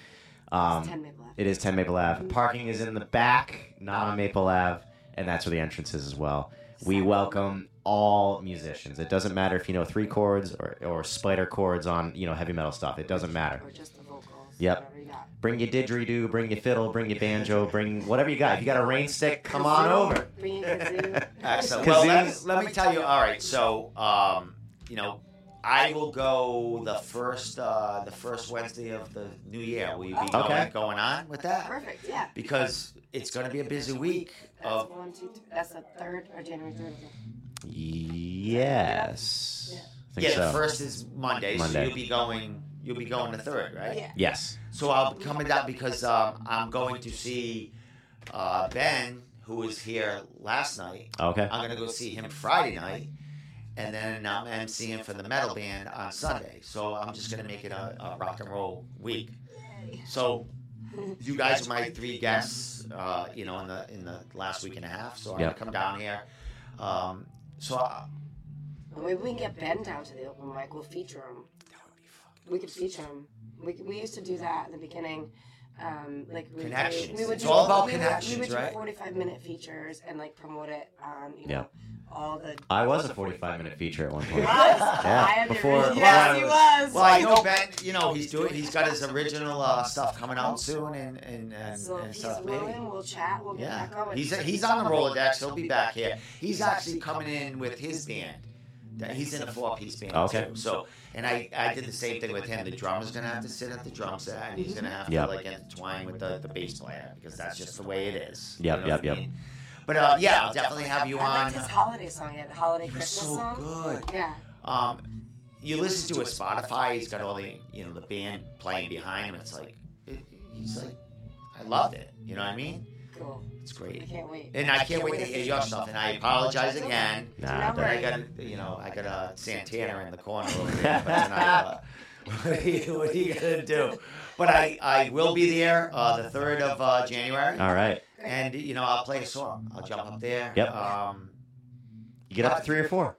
Um, It's 10 Maple Ave. It is 10 Maple Ave. Parking is in the back, not on Maple Ave, and that's where the entrance is as well. We welcome all musicians. It doesn't matter if you know three chords or, or spider chords on you know heavy metal stuff. It doesn't matter. Or just the vocals. Yep. You. Bring your didgeridoo, bring your fiddle, bring your banjo, bring whatever you got. If you got a rain stick, come on over. Bring your kazoo. Excellent. Well, let me, let me tell you. All right, so um, you know, I will go the first uh, the first Wednesday of the new year. Will you be going, Okay. going on with that? Perfect. Yeah. Because it's going to be a busy week That's of one, two, three. That's the third or January third. Yes. I think yeah. so. The first is Monday, so Monday. you'll be going. You'll be going the third, right? Yeah. Yes. So I'll be coming down because um, I'm going to see uh, Ben, who was here last night. Okay. I'm gonna go see him Friday night, and then I'm emceeing for the metal band on Sunday. So I'm just gonna make it a, a rock and roll week. So you guys are my three guests, uh, you know, in the in the last week and a half. So I'm Yep. gonna come down here. Um, so I, Well, maybe we can get Ben down to the open mic. We'll feature him. that would be fucking. We could feature him. We, we used to do that in the beginning. Um, like we Connections. Would do, we would It's do, all about we would- we would right? do 45 minute features and like promote it on you know Yeah. all the. I was a 45 minute feature at one point. Yeah, Yeah, before- Yes, well, he was. Well, I know Ben. You know, he's doing. He's got his original uh, stuff coming out soon, and and and, So and if he's stuff. Maybe. willing, we'll chat. We'll get Yeah, back on. he's he's on the Rolodex. He'll be back here. He's actually coming in with his band. That- He's in a four-piece band Okay. too. So, and I I did the same thing with him. The drummer's gonna have to sit at the drum set, and he's gonna have Yep. to like intertwine with the, the bass player because that's just the way it is. Yep, You know yep, what I yep. mean? But uh, yeah, I'll definitely have you I on. liked his holiday song. He had a holiday It was Christmas so song. good. Yeah. Um, you listen to his Spotify. He's got all the you know the band playing behind him. It's like it, he's like, I loved it. You know what I mean? Cool. It's I great. can't wait. And I can't wait to hear your stuff. And I apologize again. Nah, Number. I got you know I got a Santana in the corner over there. But tonight, uh, what, are you, what are you gonna do? But I I will be there uh, the third of uh, January. All right. And you know I'll play a song. I'll jump up there. Yep. Um, You get up to three or four.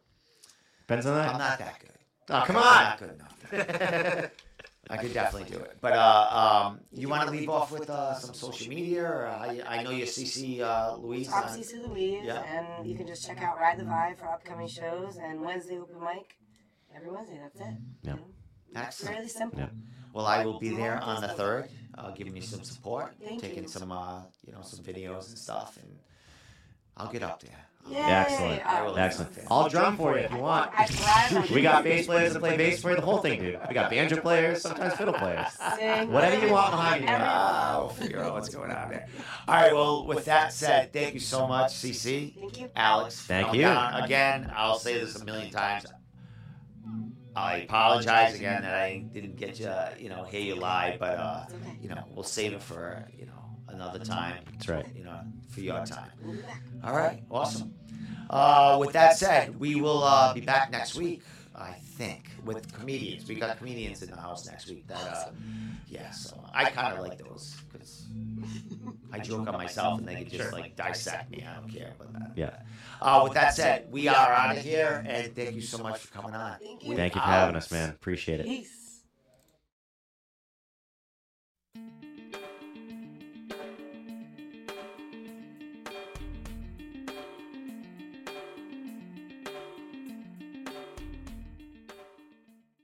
Depends on that. I'm not that good. Oh, come I'm on. not good enough. I could definitely do it. But uh, um, you want to leave off with uh, some social media? Or I, I know you're CC uh, Louise. Top on- CC Louise, Yeah. and you can just check out Ride the Vibe for upcoming shows and Wednesday open mic every Wednesday. That's it. Yeah. You know? Excellent. really simple. Yeah. Well, I will be there on the third, uh, giving you some support, Thank taking you. some, uh, you know, some videos and stuff, and I'll get up there. Yay! Excellent. I will Excellent. listen. I'll drum for you if you want. I thrive on We got bass players that play bass for you, the whole thing, dude. We got banjo players, sometimes fiddle players. Sing, Whatever you want behind you. Everyone. We'll figure out what's going on there. All right. Well, with that said, thank you so much, CC, Thank you. Alex. Thank you. down. Again, I'll say this a million times. I apologize again that I didn't get you, you know, hear you live, but uh, okay. you know, we'll save it for you know another time. That's right. You know, for your time. We'll be back. All right, awesome. Uh, with that said, we will uh, be back next week, I think, with comedians. We got comedians in the house next week. That, uh, yeah, so I kind of like those because I joke on myself and they can just like dissect me. I don't care about that. Yeah. Uh, with that said, we are out of here, and thank you so much for coming on. Thank you. We Thank you for having us, man. Appreciate it. Peace.